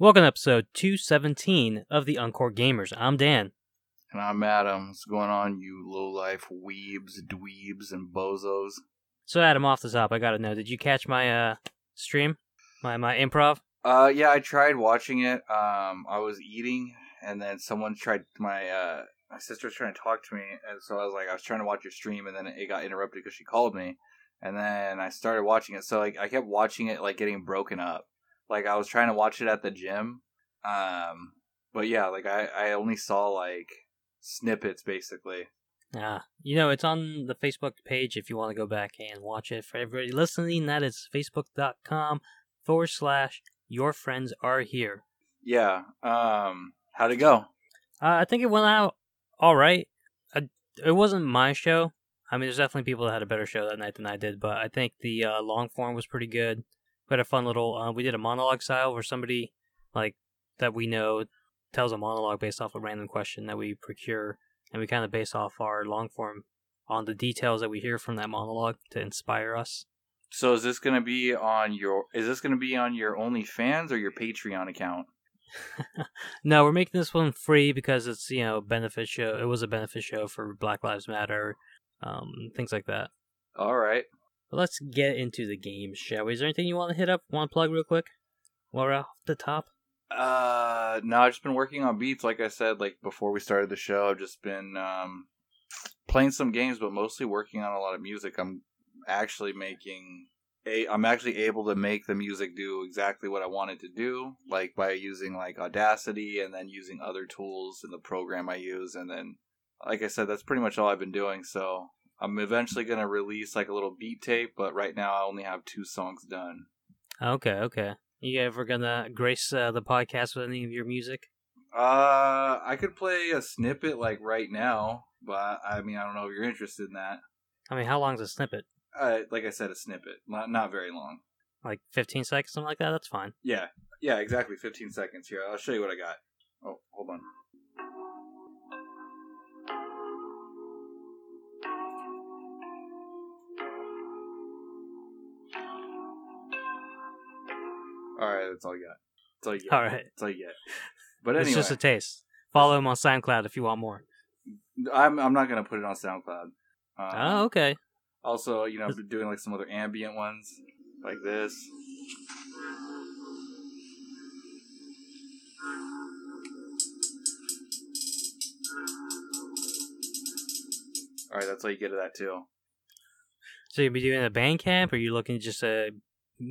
Welcome to episode 217 of the Encore Gamers. I'm Dan. And I'm Adam. What's going on, you low life weebs, dweebs, and bozos? So Adam, off the top, I gotta know, did you catch my uh stream? My my improv? Uh yeah, I tried watching it. Um I was eating and then someone tried my uh my sister was trying to talk to me and so I was like I was trying to watch your stream and then it got interrupted because she called me. And then I started watching it. So like I kept watching it like getting broken up. Like I was trying to watch it at the gym. Um but yeah, like I, I only saw like snippets basically. Yeah. You know, it's on the Facebook page if you want to go back and watch it. For everybody listening, that is facebook.com forward slash your friends are here. Yeah. Um how'd it go? Uh, I think it went out all right. I, it wasn't my show. I mean, there's definitely people that had a better show that night than I did, but I think the uh, long form was pretty good. We had a fun little. Uh, we did a monologue style where somebody like that we know tells a monologue based off a random question that we procure, and we kind of base off our long form on the details that we hear from that monologue to inspire us. So is this gonna be on your is this gonna be on your OnlyFans or your Patreon account? no, we're making this one free because it's you know benefit show. It was a benefit show for Black Lives Matter, um, things like that. All right. Let's get into the game, shall we? Is there anything you want to hit up? Want to plug real quick? While we're off the top. Uh, no, I've just been working on beats. Like I said, like before we started the show, I've just been um playing some games, but mostly working on a lot of music. I'm actually making a. I'm actually able to make the music do exactly what I wanted to do, like by using like Audacity and then using other tools in the program I use, and then, like I said, that's pretty much all I've been doing. So I'm eventually gonna release like a little beat tape, but right now I only have two songs done. Okay, okay. You ever gonna grace uh, the podcast with any of your music? Uh, I could play a snippet like right now, but I mean, I don't know if you're interested in that. I mean, how long's a snippet? Uh, like I said, a snippet, not not very long. Like 15 seconds, something like that? That's fine. Yeah, yeah, exactly. 15 seconds here. I'll show you what I got. Oh, hold on. All right, that's all you got. That's all you get. All right. That's all you get. But anyway, It's just a taste. Follow him on SoundCloud if you want more. I'm I'm not gonna put it on SoundCloud. Um, oh, okay. Also, you know, I've been doing like some other ambient ones, like this. All right, that's all you get of that too. So you'll be doing a Bandcamp, or you looking just to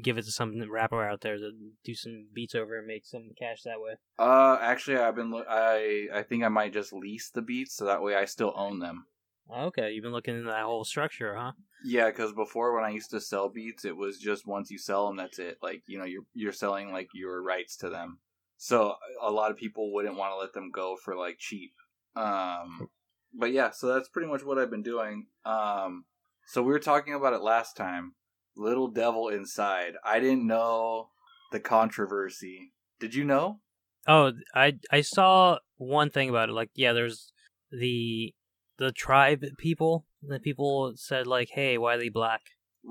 give it to some rapper out there to do some beats over and make some cash that way? Uh, actually, I've been. Lo- I I think I might just lease the beats so that way I still own them. Okay, you've been looking into that whole structure, huh? Yeah, because before when I used to sell beats, it was just once you sell them, that's it. Like you know, you're you're selling like your rights to them. So a lot of people wouldn't want to let them go for like cheap. Um, but yeah, so that's pretty much what I've been doing. Um, so we were talking about it last time. Little Devil Inside. I didn't know the controversy. Did you know? Oh, I I saw one thing about it. Like, yeah, there's the the tribe people. The people said like, "Hey, why are they black?"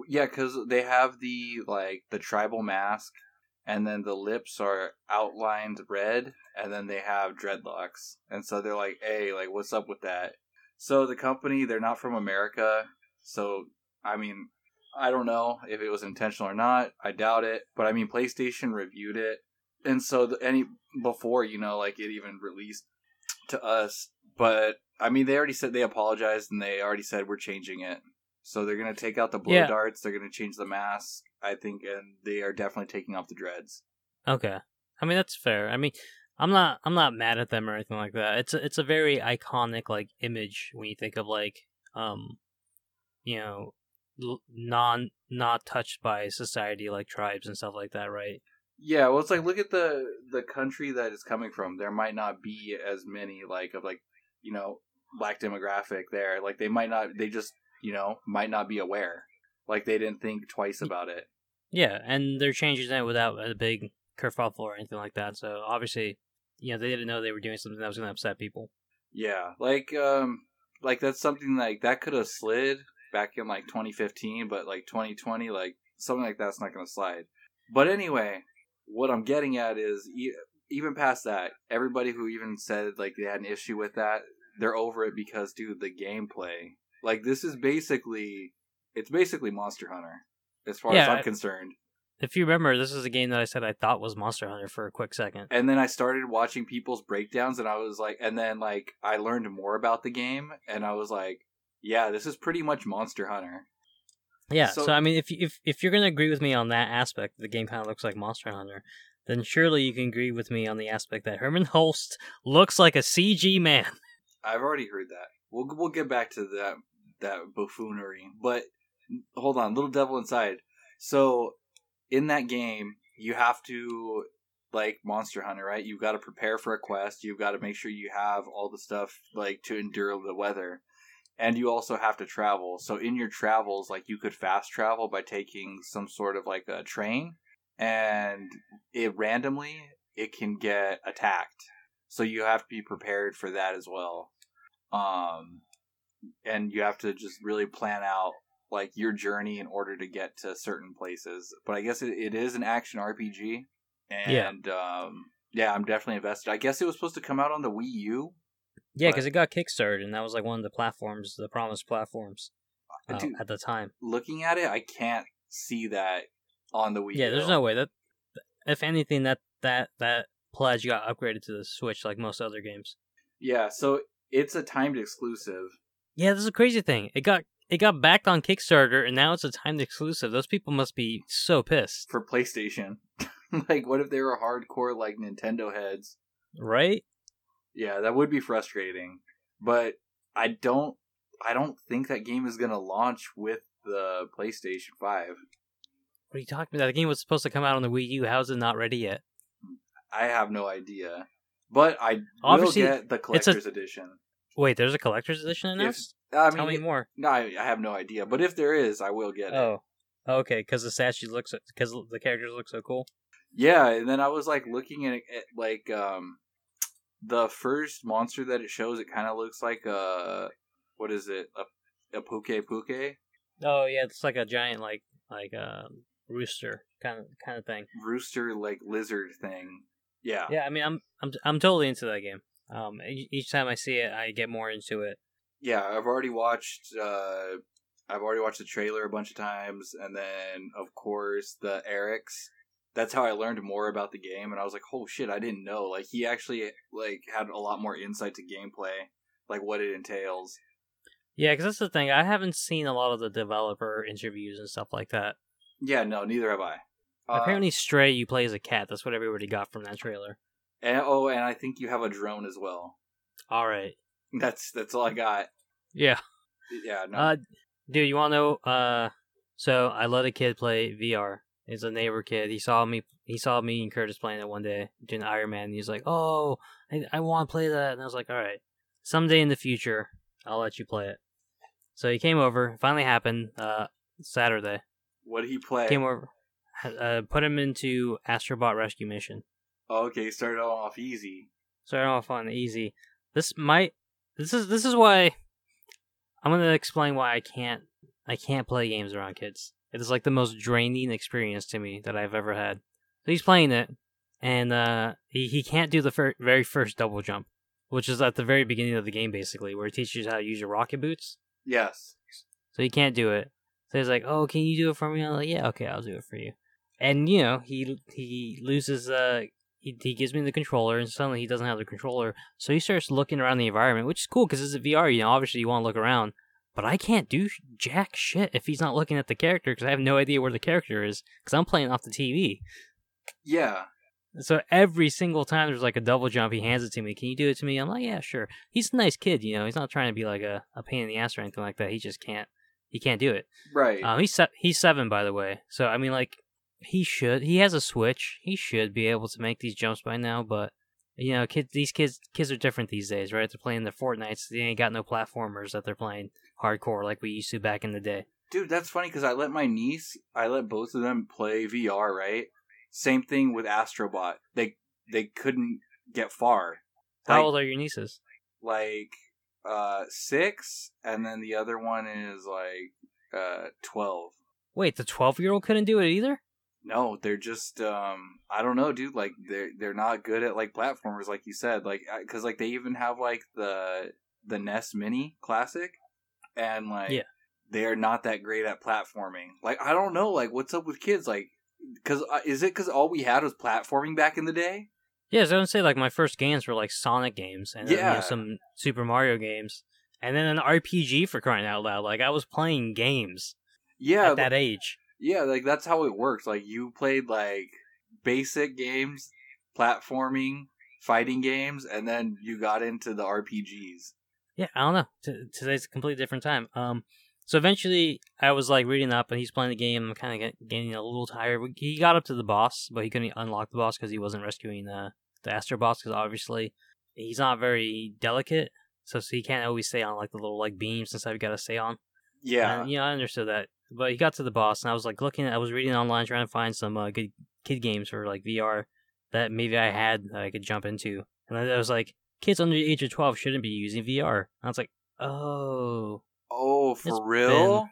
Yeah, because they have the like the tribal mask, and then the lips are outlined red, and then they have dreadlocks, and so they're like, "Hey, like, what's up with that?" So the company, they're not from America, so I mean, I don't know if it was intentional or not. I doubt it, but I mean, PlayStation reviewed it, and so the, any before you know, like it even released to us, but I mean, they already said they apologized and they already said we're changing it. So they're gonna take out the blow Yeah. darts. They're gonna change the mask, I think, and they are definitely taking off the dreads. Okay, I mean that's fair. I mean, I'm not I'm not mad at them or anything like that. It's a, it's a very iconic like image when you think of like um, you know, non not touched by society like tribes and stuff like that, right? Yeah, well, it's like look at the the country that it's coming from. There might not be as many like of like you know black demographic there. Like they might not. They just you know might not be aware. Like they didn't think twice about it. Yeah, and they're changing it without a big kerfuffle or anything like that. So obviously, you know, they didn't know they were doing something that was going to upset people. Yeah, like um, like that's something like that could have slid back in like 2015, but like 2020, like something like that's not gonna slide. But anyway, what I'm getting at is e- even past that, everybody who even said like they had an issue with that, they're over it because dude, the gameplay. Like this is basically it's basically Monster Hunter as far as I'm I- concerned. If you remember, this is a game that I said I thought was Monster Hunter for a quick second. And then I started watching people's breakdowns and I was like and then like I learned more about the game and I was like, yeah, this is pretty much Monster Hunter. Yeah, So- so, I mean, if if if you're gonna agree with me on that aspect, the game kind of looks like Monster Hunter. Then surely you can agree with me on the aspect that Hermen Hulst looks like a CG man. I've already heard that. We'll we'll get back to that that buffoonery, but hold on, little devil inside. So in that game, you have to like Monster Hunter, right? You've got to prepare for a quest. You've got to make sure you have all the stuff like to endure the weather, and you also have to travel. So in your travels, like you could fast travel by taking some sort of like a train, and it randomly it can get attacked. So you have to be prepared for that as well um and you have to just really plan out like your journey in order to get to certain places but i guess it, it is an action rpg and um yeah i'm definitely invested i guess it was supposed to come out on the wii u Yeah, because it got kickstarted, and that was like one of the platforms, the promised platforms uh, Dude, at the time. looking at it i can't see that on the wii Yeah, there's no way that. If anything, that that that pledge got upgraded to the Switch like most other games. yeah so it's a timed exclusive Yeah, this is a crazy thing. It got it got backed on Kickstarter, and now it's a timed exclusive. Those people must be so pissed, for playstation like what if they were hardcore like nintendo heads right? Yeah, that would be frustrating. But I don't I don't think that game is going to launch with the PlayStation 5. What are you talking about? The game was supposed to come out on the Wii U. How is it not ready yet? I have no idea. But I Obviously, will get the it's a- collector's edition. Wait, there's a collector's edition If, announced. I Tell me mean, more. no, I, I have no idea. But if there is, I will get it. Oh, okay, because the statue looks because the characters look so cool. Yeah, and then I was like looking at, it, at like um the first monster that it shows. It kind of looks like a what is it? A a Pukei-Pukei Oh yeah, it's like a giant like like a rooster kind of kind of thing. rooster like lizard thing. Yeah. Yeah, I mean, I'm I'm I'm totally into that game. Um, each time I see it, I get more into it. yeah, I've already watched. Uh, I've already watched the trailer a bunch of times, and then of course the Eric's. That's how I learned more about the game, and I was like, "Oh shit, I didn't know!" Like he actually like had a lot more insight to gameplay, like what it entails. Yeah, because that's the thing. I haven't seen a lot of the developer interviews and stuff like that. Yeah, no, neither have I. Uh, Apparently, Stray, you play as a cat. That's what everybody got from that trailer. and, oh, and I think you have a drone as well. All right. That's that's all I got. Yeah. Yeah, no, Uh, dude, you want to know? Uh, so I let a kid play VR. He's a neighbor kid. He saw me. He saw me and Curtis playing it one day doing Iron Man. And he's like, "Oh, I, I want to play that." And I was like, "All right, someday in the future, I'll let you play it." So he came over. It finally happened. Uh, Saturday. what did he play? Came over. Uh, put him into Astrobot Rescue Mission. Oh, okay, started off easy. Starting off on easy. This might. This is this is why. I'm gonna explain why I can't. I can't play games around kids. It is like the most draining experience to me that I've ever had. So he's playing it, and uh, he he can't do the fir- very first double jump, which is at the very beginning of the game, basically, where it teaches you how to use your rocket boots. Yes. So he can't do it. So he's like, "Oh, can you do it for me?" I'm like, "Yeah, okay, I'll do it for you." And you know, he he loses. Uh, he he gives me the controller, and suddenly he doesn't have the controller. So he starts looking around the environment, which is cool because it's a VR. You know, obviously you want to look around, but I can't do jack shit if he's not looking at the character because I have no idea where the character is because I'm playing off the TV. Yeah. So every single time there's like a double jump, he hands it to me. Can you do it to me? I'm like, yeah, sure. He's a nice kid, you know. He's not trying to be like a, a pain in the ass or anything like that. He just can't. He can't do it. Right. Um, he's se- he's seven, by the way. So I mean, like, he should. He has a Switch. He should be able to make these jumps by now. But you know, kids. These kids. Kids are different these days, right? They're playing their Fortnites. They ain't got no platformers that they're playing hardcore like we used to back in the day. Dude, that's funny because I let my niece, I let both of them play VR, right? Same thing with Astrobot. They they couldn't get far. How Like- old are your nieces? Like uh six, and then the other one is like uh twelve. Wait, the twelve year old couldn't do it either. No, they're just um I don't know, dude. Like they're they're not good at like platformers, like you said. Like because like they even have like the the NES Mini Classic, and like Yeah. they are not that great at platforming. Like I don't know, like what's up with kids? Like because uh, is it because all we had was platforming back in the day? Yeah, so I would say like my first games were like Sonic games and then, you know, Yeah. some Super Mario games, and then an RPG for crying out loud. Like I was playing games Yeah, at that age. Yeah, like that's how it works. Like you played like basic games, platforming, fighting games, and then you got into the RPGs. Yeah, I don't know. T- today's a completely different time. Um, so eventually I was like reading up, and he's playing the game. I'm kind of get, getting a little tired. He got up to the boss, but he couldn't unlock the boss because he wasn't rescuing the the Astro bots. Because obviously he's not very delicate, so, so he can't always stay on like the little like beams and stuff. You got to stay on. Yeah, And, yeah, I understood that. But he got to the boss, and I was like looking. I was reading online trying to find some uh, good kid games for like VR that maybe I had that I could jump into. And I was like, kids under the age of twelve shouldn't be using VR. And I was like, oh, Oh, for real?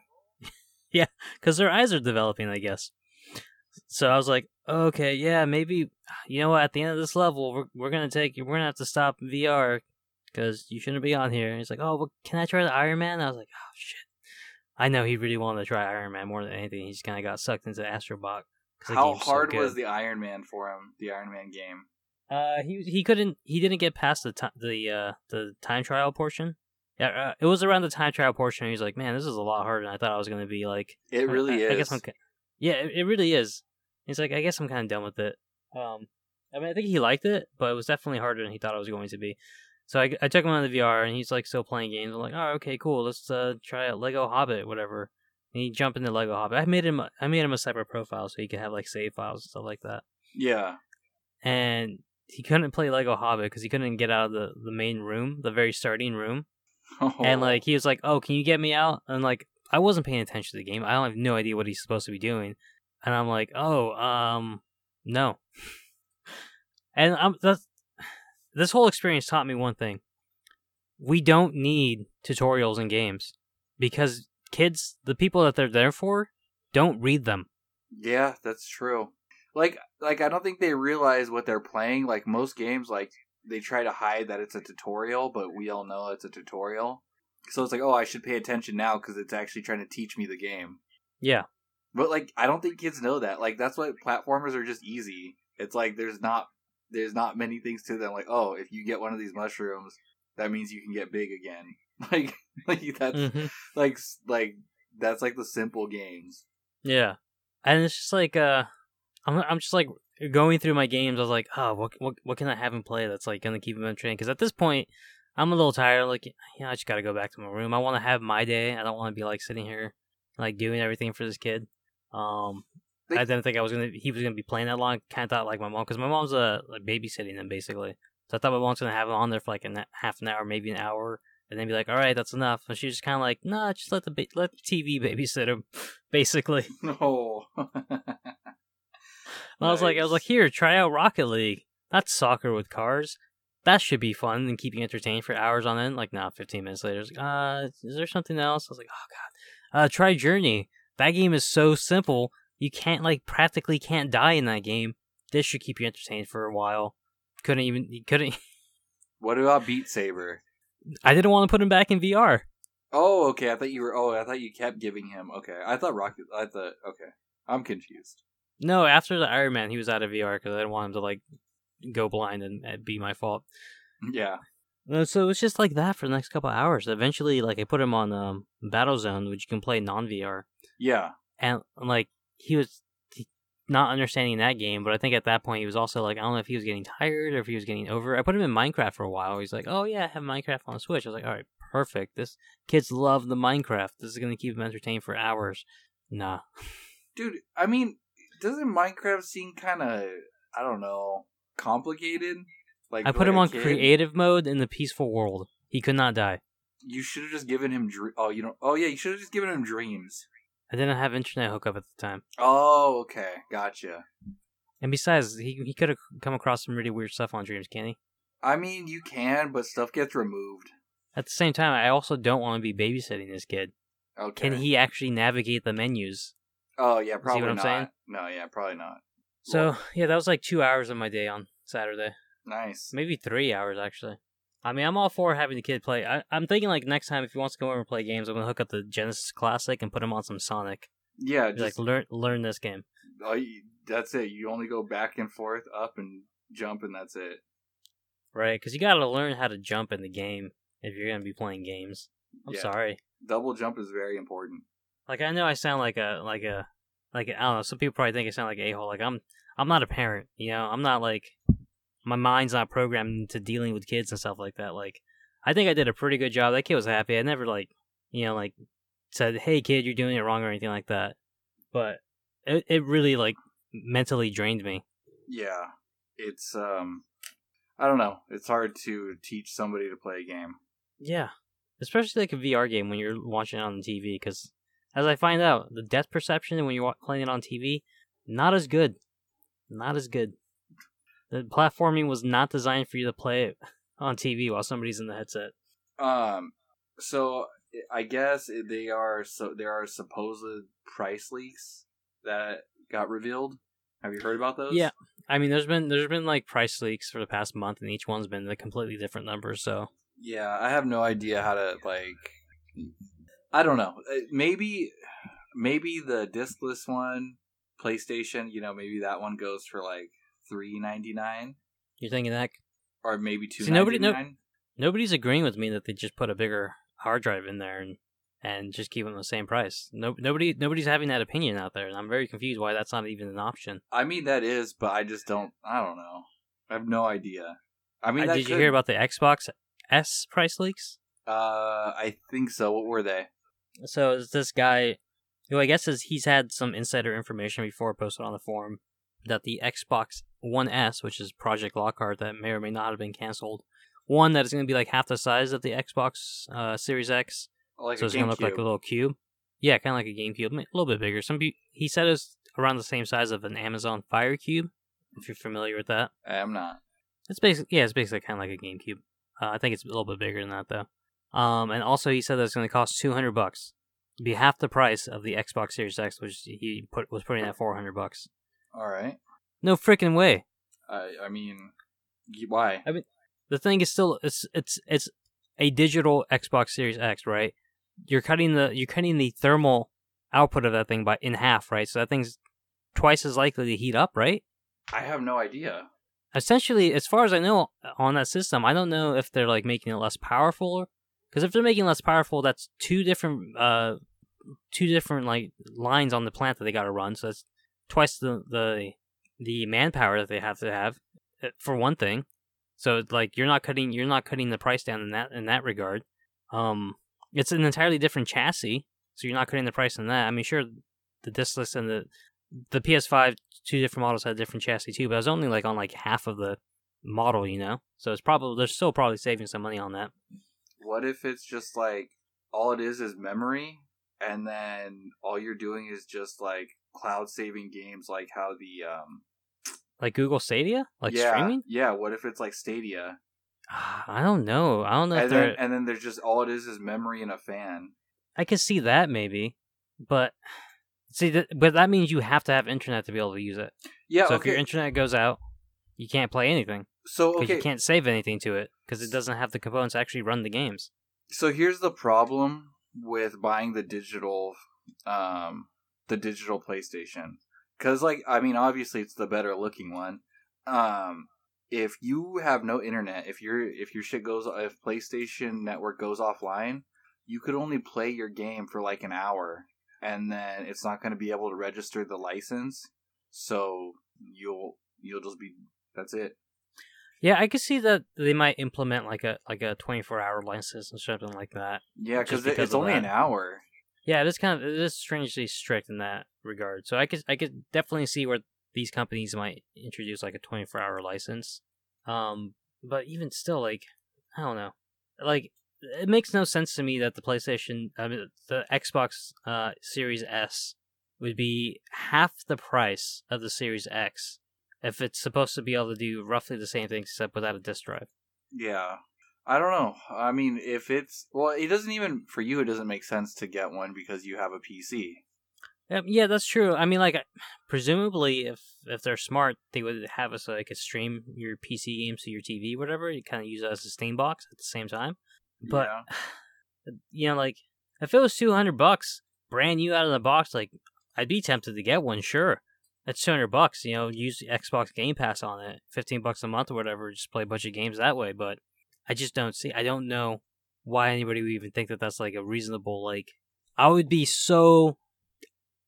because their eyes are developing, I guess. So I was like, okay, yeah, maybe. You know what? At the end of this level, we're we're gonna take we're gonna have to stop VR because you shouldn't be on here. And he's like, oh, well, can I try the Iron Man? I was like, oh shit. I know he really wanted to try Iron Man more than anything. He just kind of got sucked into Astrobot. How game's so hard was the Iron Man for him? The Iron Man game. Uh, he he couldn't he didn't get past the ti the uh the time trial portion. Yeah, uh, it was around the time trial portion. He's like, man, this is a lot harder than I thought I was gonna be. Like, It really I, is. I guess I'm. Yeah, it, it really is. He's like, I guess I'm kind of done with it. Um, I mean, I think he liked it, but it was definitely harder than he thought it was going to be. So I, I took him on the VR, and he's like still playing games. I'm like, oh, okay, cool. Let's uh try out Lego Hobbit, whatever. And he jumped into Lego Hobbit. I made him I made him a separate profile so he could have like save files and stuff like that. Yeah. And he couldn't play Lego Hobbit because he couldn't get out of the the main room, the very starting room. And like he was like, "Oh, can you get me out?" And like I wasn't paying attention to the game. I don't have no idea what he's supposed to be doing. And I'm like, "Oh, um, no." And I'm that's this whole experience taught me one thing. We don't need tutorials in games because kids, the people that they're there for, don't read them. Yeah, that's true. Like like I don't think they realize what they're playing. Like most games like they try to hide that it's a tutorial, but we all know it's a tutorial. So it's like, "Oh, I should pay attention now cuz it's actually trying to teach me the game." Yeah. But like I don't think kids know that. Like that's why platformers are just easy. It's like there's not there's not many things to them like, "Oh, if you get one of these mushrooms, that means you can get big again." Like like that's hmm like like that's like the simple games. Yeah, and it's just like uh, I'm I'm just like going through my games. I was like, oh, what what what can I have him play that's like gonna keep him entertained? Because at this point, I'm a little tired. Like, yeah, I just gotta go back to my room. I want to have my day. I don't want to be like sitting here, like doing everything for this kid. Um, They- I didn't think I was gonna he was gonna be playing that long. Kind of thought like my mom, because my mom's uh like babysitting him basically. So I thought my mom's gonna have him on there for like a half an hour, maybe an hour, and then be like, all right, that's enough. And she's just kind of like, nah, just let the ba- let the TV babysit him, basically. No. I was like, I was like, here, try out Rocket League. That's soccer with cars. That should be fun and keep you entertained for hours on end. Like, now, 15 minutes later, like, uh, is there something else? I was like, oh god, uh, try Journey. That game is so simple. You can't like practically can't die in that game. This should keep you entertained for a while. Couldn't even, you couldn't. what about Beat Saber? I didn't want to put him back in VR. Oh, okay. I thought you were. Oh, I thought you kept giving him. Okay, I thought Rocket. I thought. Okay, I'm confused. No, after the Iron Man, he was out of VR because I didn't want him to like go blind and and be my fault. Yeah. Uh, So it's just like that for the next couple hours. Eventually, like I put him on um, Battlezone, which you can play non VR, Yeah. and like he was not understanding that game. But I think at that point he was also like I don't know if he was getting tired or if he was getting over. I put him in Minecraft for a while. He's like, oh yeah, I have Minecraft on Switch. I was like, all right, perfect. This kids love the Minecraft. This is gonna keep him entertained for hours. Nah, Dude, I mean, doesn't Minecraft seem kind of I don't know complicated? Like I put like him on kid? creative mode in the peaceful world. He could not die. You should have just given him. Dr- oh, you don't. Oh yeah, you should have just given him dreams. I didn't have internet hookup at the time. Oh, okay, gotcha. And besides, he he could have come across some really weird stuff on Dreams, can he? I mean, you can, but stuff gets removed. At the same time, I also don't want to be babysitting this kid. Okay. Can he actually navigate the menus? Oh yeah, probably what I'm not. saying? No, yeah, probably not. So yeah, that was like two hours of my day on Saturday. Nice. Maybe three hours actually. I mean, I'm all for having the kid play. I, I'm thinking like next time if he wants to come over and play games, I'm gonna hook up the Genesis Classic and put him on some Sonic. Yeah, just like learn learn this game. Oh, you- that's it. You only go back and forth, up and jump, and that's it. Right, because you got to learn how to jump in the game if you're gonna be playing games. I'm Yeah. sorry. Double jump is very important. Like I know I sound like a like a like I don't know. Some people probably think I sound like a hole. Like I'm I'm not a parent. You know, I'm not like my mind's not programmed into dealing with kids and stuff like that. Like I think I did a pretty good job. That kid was happy. I never like you know like said, "Hey kid, you're doing it wrong" or anything like that. But it it really like mentally drained me. Yeah, it's um, I don't know. It's hard to teach somebody to play a game. Yeah, especially like a VR game when you're watching it on the TV. Because as I find out, the depth perception when you're playing it on TV, not as good. Not as good. The platforming was not designed for you to play it on TV while somebody's in the headset. Um, so I guess they are so there are supposed price leaks that got revealed. Have you heard about those? Yeah. I mean, there's been there's been like price leaks for the past month, and each one's been a completely different number. So Yeah, I have no idea how to like. I don't know. Uh, Maybe, maybe the discless one, PlayStation. You know, maybe that one goes for like three ninety nine, you're thinking that or maybe two See, nobody- no- nobody's agreeing with me that they just put a bigger hard drive in there and and just keep them the same price. No, nobody nobody's having that opinion out there, and I'm very confused why that's not even an option. I mean, that is, but I just don't. I don't know. I have no idea. I mean, Uh, did you hear about the Xbox S price leaks? Uh, I think so. What were they? So it's this guy who I guess is he's had some insider information before posted on the forum that the Xbox One S, which is Project Lockhart that may or may not have been canceled, one that is going to be like half the size of the Xbox uh, Series X, Like so it's going to look like a little cube. Yeah, kind of like a GameCube, a little bit bigger. Some pe- he said it's around the same size of an Amazon Fire Cube, if you're familiar with that. I'm not. It's basically yeah, it's basically kind of like a GameCube. Uh, I think it's a little bit bigger than that though. Um, and also he said that it's going to cost two hundred bucks, be half the price of the Xbox Series X, which he put was putting at four hundred bucks. All right. No freaking way. I I mean, why? The thing is still it's it's it's a digital Xbox Series X, right? You're cutting the you're cutting the thermal output of that thing by in half, right? So that thing's twice as likely to heat up, right? I have no idea. essentially, as far as I know, on that system, I don't know if they're like making it less powerful. Because if they're making less powerful, that's two different, uh, two different like lines on the plant that they got to run. So that's twice the the the manpower that they have to have uh, for one thing. So like you're not cutting you're not cutting the price down in that in that regard. Um, it's an entirely different chassis, so you're not cutting the price on that. I mean, sure, the discless and the the PS5 two different models had different chassis too, but I was only like on like half of the model, you know. So it's probably they're still probably saving some money on that. What if it's just like all it is is memory, and then all you're doing is just like cloud saving games, like how the um Like Google Stadia, like yeah streaming. yeah. What if it's like Stadia, I don't know. I don't know and then and then there's just all it is is memory and a fan. I could see that maybe, but see, th- but that means you have to have internet to be able to use it. Yeah. so if your internet goes out, you can't play anything so okay. you can't save anything to it because it doesn't have the components to actually run the games. So here's the problem with buying the digital, um, the digital PlayStation. Because like I mean, obviously it's the better looking one. Um, if you have no internet, if your if your shit goes, if PlayStation Network goes offline, you could only play your game for like an hour, and then it's not going to be able to register the license. So you'll you'll just be that's it. Yeah, I could see that they might implement like a like a twenty four hour license or something like that. Yeah, cause because it's only that. an hour. Yeah, it is kind of it is strangely strict in that regard. So I could I could definitely see where these companies might introduce like a 24 hour license. Um, but even still, like I don't know, like it makes no sense to me that the PlayStation, I mean, the Xbox uh, Series S would be half the price of the Series X if it's supposed to be able to do roughly the same things except without a disk drive. Yeah. I don't know. I mean, if it's well, it doesn't even for you. It doesn't make sense to get one because you have a PC. Um, yeah, that's true. I mean, like, presumably, if if they're smart, they would have us like a stream your PC games to your TV, whatever. You kind of use it as a Steam box at the same time. But Yeah. you know, like, if it was two hundred bucks, brand new out of the box, like, I'd be tempted to get one. Sure, that's two hundred bucks. You know, use Xbox Game Pass on it, fifteen bucks a month or whatever. Just play a bunch of games that way. But I just don't see. I don't know why anybody would even think that that's like a reasonable like. I would be so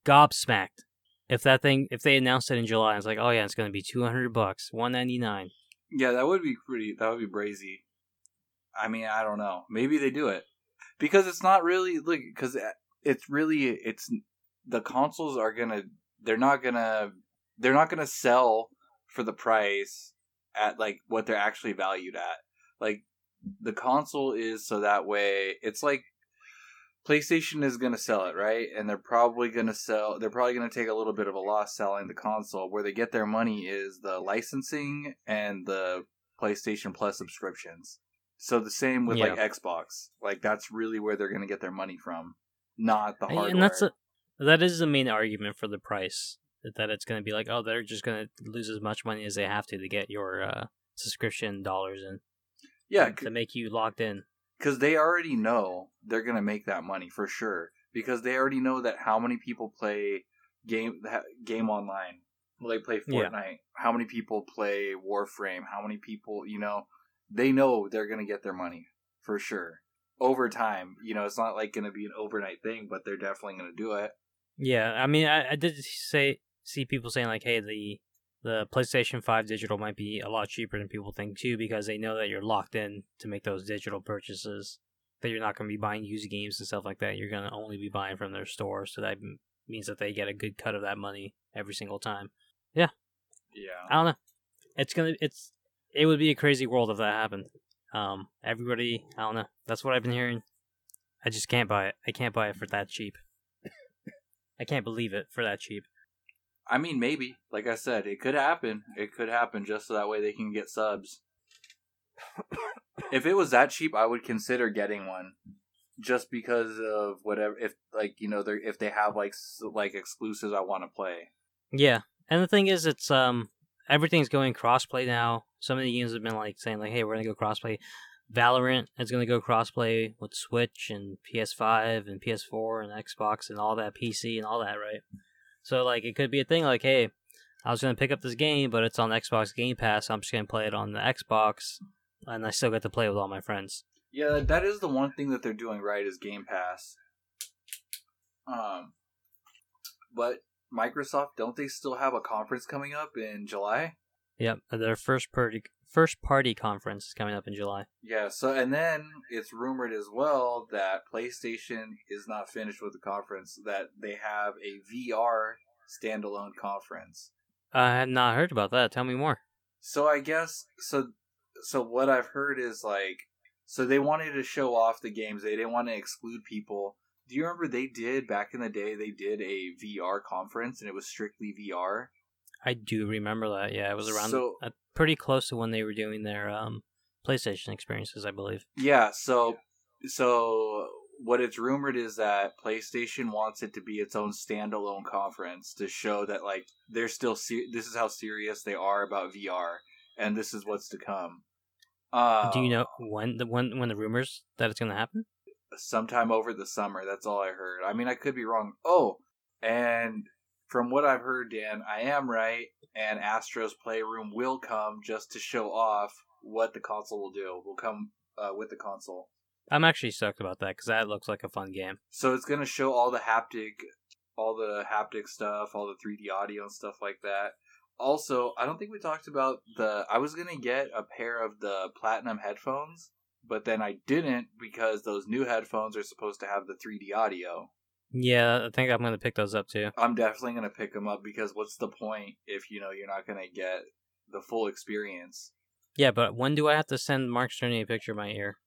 gobsmacked if that thing if they announced it in July. It's like, oh yeah, it's gonna be two hundred bucks, one ninety nine. Yeah, that would be pretty. That would be brazy. I mean, I don't know. Maybe they do it because it's not really look because uh, it's really it's the consoles are gonna they're not gonna they're not gonna sell for the price at like what they're actually valued at. Like the console is so that way it's like PlayStation is going to sell it, right? And they're probably going to sell they're probably going to take a little bit of a loss selling the console. Where they get their money is the licensing and the PlayStation Plus subscriptions. So the same with like Xbox. Like that's really where they're going to get their money from, not the hardware. And that's a, that is the main argument for the price that it's going to be like, oh, they're just going to lose as much money as they have to to get your uh, subscription dollars in. Yeah, to make you locked in. Because they already know they're gonna make that money for sure. Because they already know that how many people play game game online. Well, they play Fortnite. Yeah. How many people play Warframe? How many people? You know, they know they're gonna get their money for sure over time. You know, it's not like gonna be an overnight thing, but they're definitely gonna do it. Yeah, I mean, I, I did say see people saying like, "Hey, the the PlayStation 5 digital might be a lot cheaper than people think too because they know that you're locked in to make those digital purchases. That you're not going to be buying used games and stuff like that. You're going to only be buying from their store, so that means that they get a good cut of that money every single time. Yeah. Yeah. I don't know. It's gonna. It's. It would be a crazy world if that happened. Um. Everybody. I don't know. That's what I've been hearing. I just can't buy it. I can't buy it for that cheap. I can't believe it for that cheap. I mean, maybe. Like I said, it could happen. It could happen just so that way they can get subs. if it was that cheap, I would consider getting one, just because of whatever. If like you know, they if they have like like exclusives I want to play. Yeah, and the thing is, it's um everything's going crossplay now. Some of the games have been like saying like, "Hey, we're gonna go crossplay." Valorant is gonna go crossplay with Switch and PS5 and PS4 and Xbox and all that PC and all that, right? So like it could be a thing like, hey, I was gonna pick up this game, but it's on Xbox Game Pass. So I'm just gonna play it on the Xbox, and I still get to play with all my friends. Yeah, that is the one thing that they're doing right is Game Pass. Um, but Microsoft don't they still have a conference coming up in July? Yep, uh, their first party first party conference is coming up in July. Yeah, so and then it's rumored as well that PlayStation is not finished with the conference that they have a VR standalone conference. I had not heard about that. Tell me more. So I guess so so what I've heard is like so they wanted to show off the games. They didn't want to exclude people. Do you remember they did back in the day they did a VR conference and it was strictly VR? I do remember that. Yeah, it was around so, uh, pretty close to when they were doing their um, PlayStation experiences, I believe. Yeah. So, so what it's rumored is that PlayStation wants it to be its own standalone conference to show that like they're still ser- this is how serious they are about VR and this is what's to come. Uh, Do you know when the when when the rumors that it's going to happen? Sometime over the summer. That's all I heard. I mean, I could be wrong. Oh, and from what I've heard, Dan, I am right, and Astro's Playroom will come just to show off what the console will do. Will come uh, with the console. I'm actually stoked about that because that looks like a fun game. So it's going to show all the haptic, all the haptic stuff, all the 3D audio and stuff like that. Also, I don't think we talked about the. I was going to get a pair of the platinum headphones, but then I didn't because those new headphones are supposed to have the 3D audio. Yeah, I think I'm gonna pick those up too. I'm definitely gonna pick them up because what's the point if you know you're not gonna get the full experience? Yeah, but when do I have to send Mark Cerny a picture of my ear?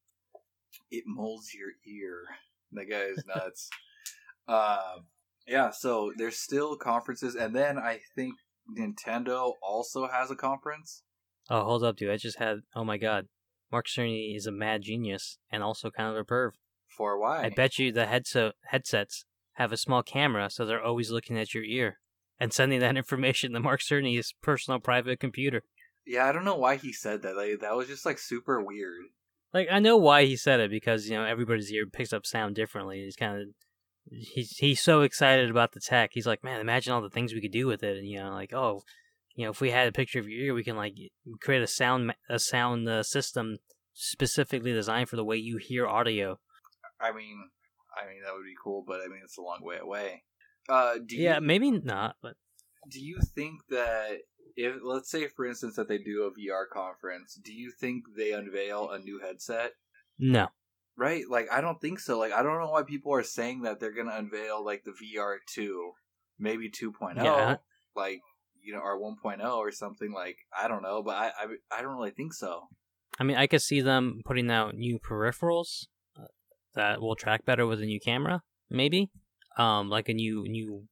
It molds your ear. That guy is nuts. uh, yeah, so there's still conferences, and then I think Nintendo also has a conference. Oh, hold up, dude! I just had. Oh my god, Mark Cerny is a mad genius and also kind of a perv. For why? I bet you the headset headsets have a small camera, so they're always looking at your ear and sending that information to Mark Cerny's personal private computer. Yeah, I don't know why he said that. Like that was just like super weird. Like I know why he said it because you know everybody's ear picks up sound differently. He's kind of he's he's so excited about the tech. He's like, man, imagine all the things we could do with it. And you know, like oh, you know, if we had a picture of your ear, we can like create a sound a sound uh, system specifically designed for the way you hear audio. I mean, I mean that would be cool, but I mean it's a long way away. Uh, do yeah, you, maybe not, but do you think that if let's say for instance that they do a VR conference, do you think they unveil a new headset? no. Right? Like I don't think so. Like I don't know why people are saying that they're gonna unveil like the VR two, maybe 2.0, Yeah. like you know, or 1.0 or something. Like I don't know, but I I, I don't really think so. I mean, I could see them putting out new peripherals that will track better with a new camera, maybe. Um, like a new new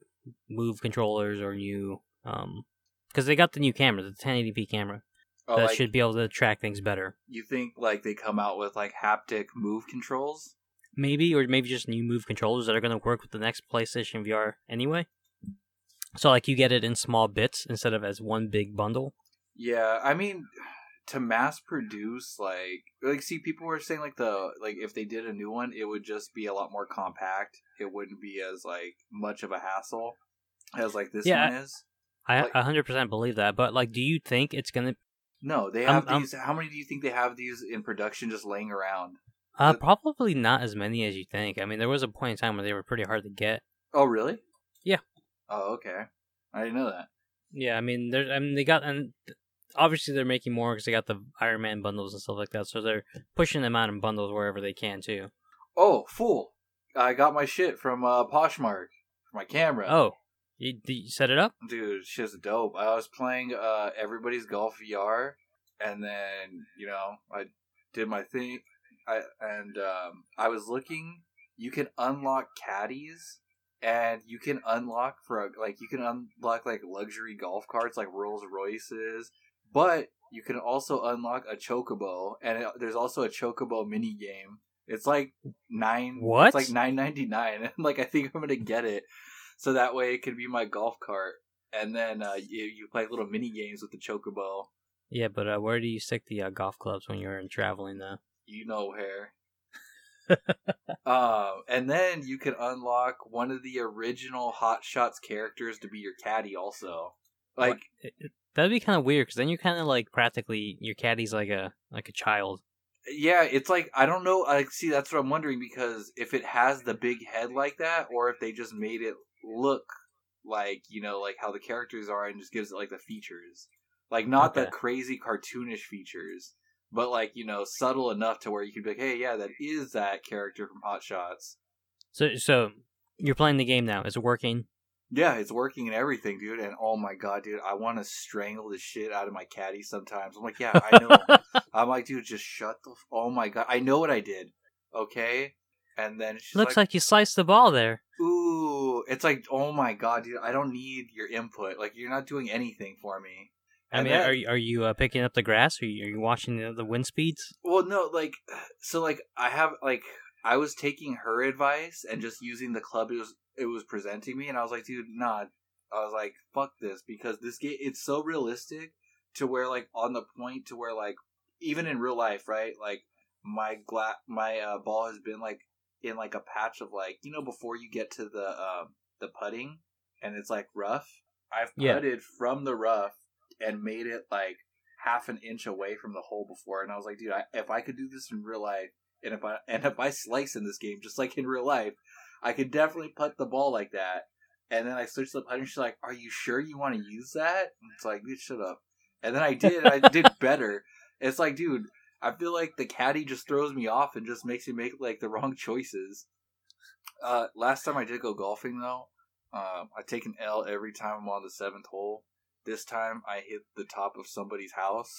move controllers or new um, because they got the new camera, the 1080p camera Oh, that like, should be able to track things better. you think like they come out with like haptic move controls? Maybe, or maybe just new move controllers that are going to work with the next PlayStation VR anyway. So like you get it in small bits instead of as one big bundle. Yeah, I mean, to mass produce, like, like, see, people were saying like the like if they did a new one, it would just be a lot more compact. It wouldn't be as like much of a hassle as like this Yeah, one is. I Like- 100% believe that, but like do you think it's going to No, they have I'm- these. how many do you think they have these in production just laying around? uh The- probably not as many as you think. I mean, there was a point in time where they were pretty hard to get. Oh, really? Yeah. Oh, okay. I didn't know that. Yeah, I mean, there's, I mean, they got, and obviously they're making more because they got the Iron Man bundles and stuff like that. So they're pushing them out in bundles wherever they can too. Oh, fool! I got my shit from uh, Poshmark for my camera. Oh, you, you set it up? dude, shit's dope. I was playing uh everybody's golf VR, and then you know I did my thing. I and um, I was looking. You can unlock caddies, and you can unlock for a, like you can unlock like luxury golf carts like Rolls Royces, but you can also unlock a chocobo, and it, there's also a chocobo mini game. It's like nine. What? It's like nine ninety nine, and like I think I'm gonna get it, so that way it can be my golf cart, and then uh, you you play little mini games with the chocobo. Yeah, but uh, where do you stick the uh, golf clubs when you're in traveling though? You know where. um, and then you can unlock one of the original Hot Shots characters to be your caddy. Also, like What- that'd be kind of weird because then you're kind of like practically your caddy's like a like a child. Yeah, it's like I don't know. Like, see, that's what I'm wondering because if it has the big head like that, or if they just made it look like you know, like how the characters are, and just gives it like the features, like not the crazy cartoonish features, but like you know, subtle enough to where you could be like, hey, yeah, that is that character from Hot Shots. So so you're playing the game now. Is it working? Yeah, it's working and everything, dude. And oh my god, dude, I want to strangle the shit out of my caddy sometimes. I'm like, yeah, I know. I'm like, dude, just shut the. F- oh my god, I know what I did. Okay, and then she's Looks like, like you sliced the ball there. ooh, it's like, oh my god, dude, I don't need your input. Like, you're not doing anything for me. I And mean, then- are you, are you uh, picking up the grass? Are you, are you watching the, the wind speeds? Well, no, like, so like I have like I was taking her advice and just using the club it was presenting me, and I was like, dude, nah. I was like, fuck this because this game it's so realistic to where like on the point to where like even in real life, right? Like my gla- my uh, ball has been like in like a patch of like you know before you get to the um the putting and it's like rough. I've Yeah. putted from the rough and made it like half an inch away from the hole before, and I was like, dude, I, if I could do this in real life, and if I and if I slice in this game just like in real life, I could definitely putt the ball like that. And then I switched the putter, and she's like, "Are you sure you want to use that?" And it's like, dude, shut up. And then I did, and I did better. It's like, dude, I feel like the caddy just throws me off and just makes me make like the wrong choices. Uh, last time I did go golfing though, um, I take an L every time I'm on the seventh hole. This time I hit the top of somebody's house.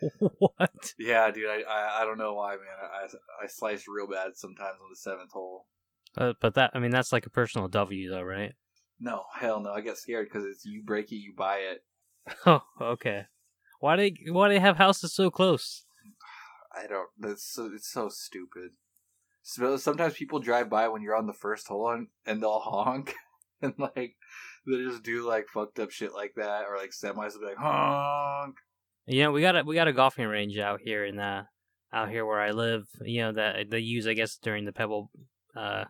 what? Yeah, dude, I I, I don't know why, man. I I slice real bad sometimes on the seventh hole. Uh, but that, I mean, that's like a personal W, though, right? No, hell no. I get scared because it's you break it, you buy it. Oh, okay. Why do they why do they have houses so close? I don't. That's so. It's so stupid. So sometimes people drive by when you're on the first hole and, and they'll honk and like they just do like fucked up shit like that or like semis will be like honk. You know, we got a we got a golfing range out here in uh out here where I live. You know that they use, I guess, during the Pebble uh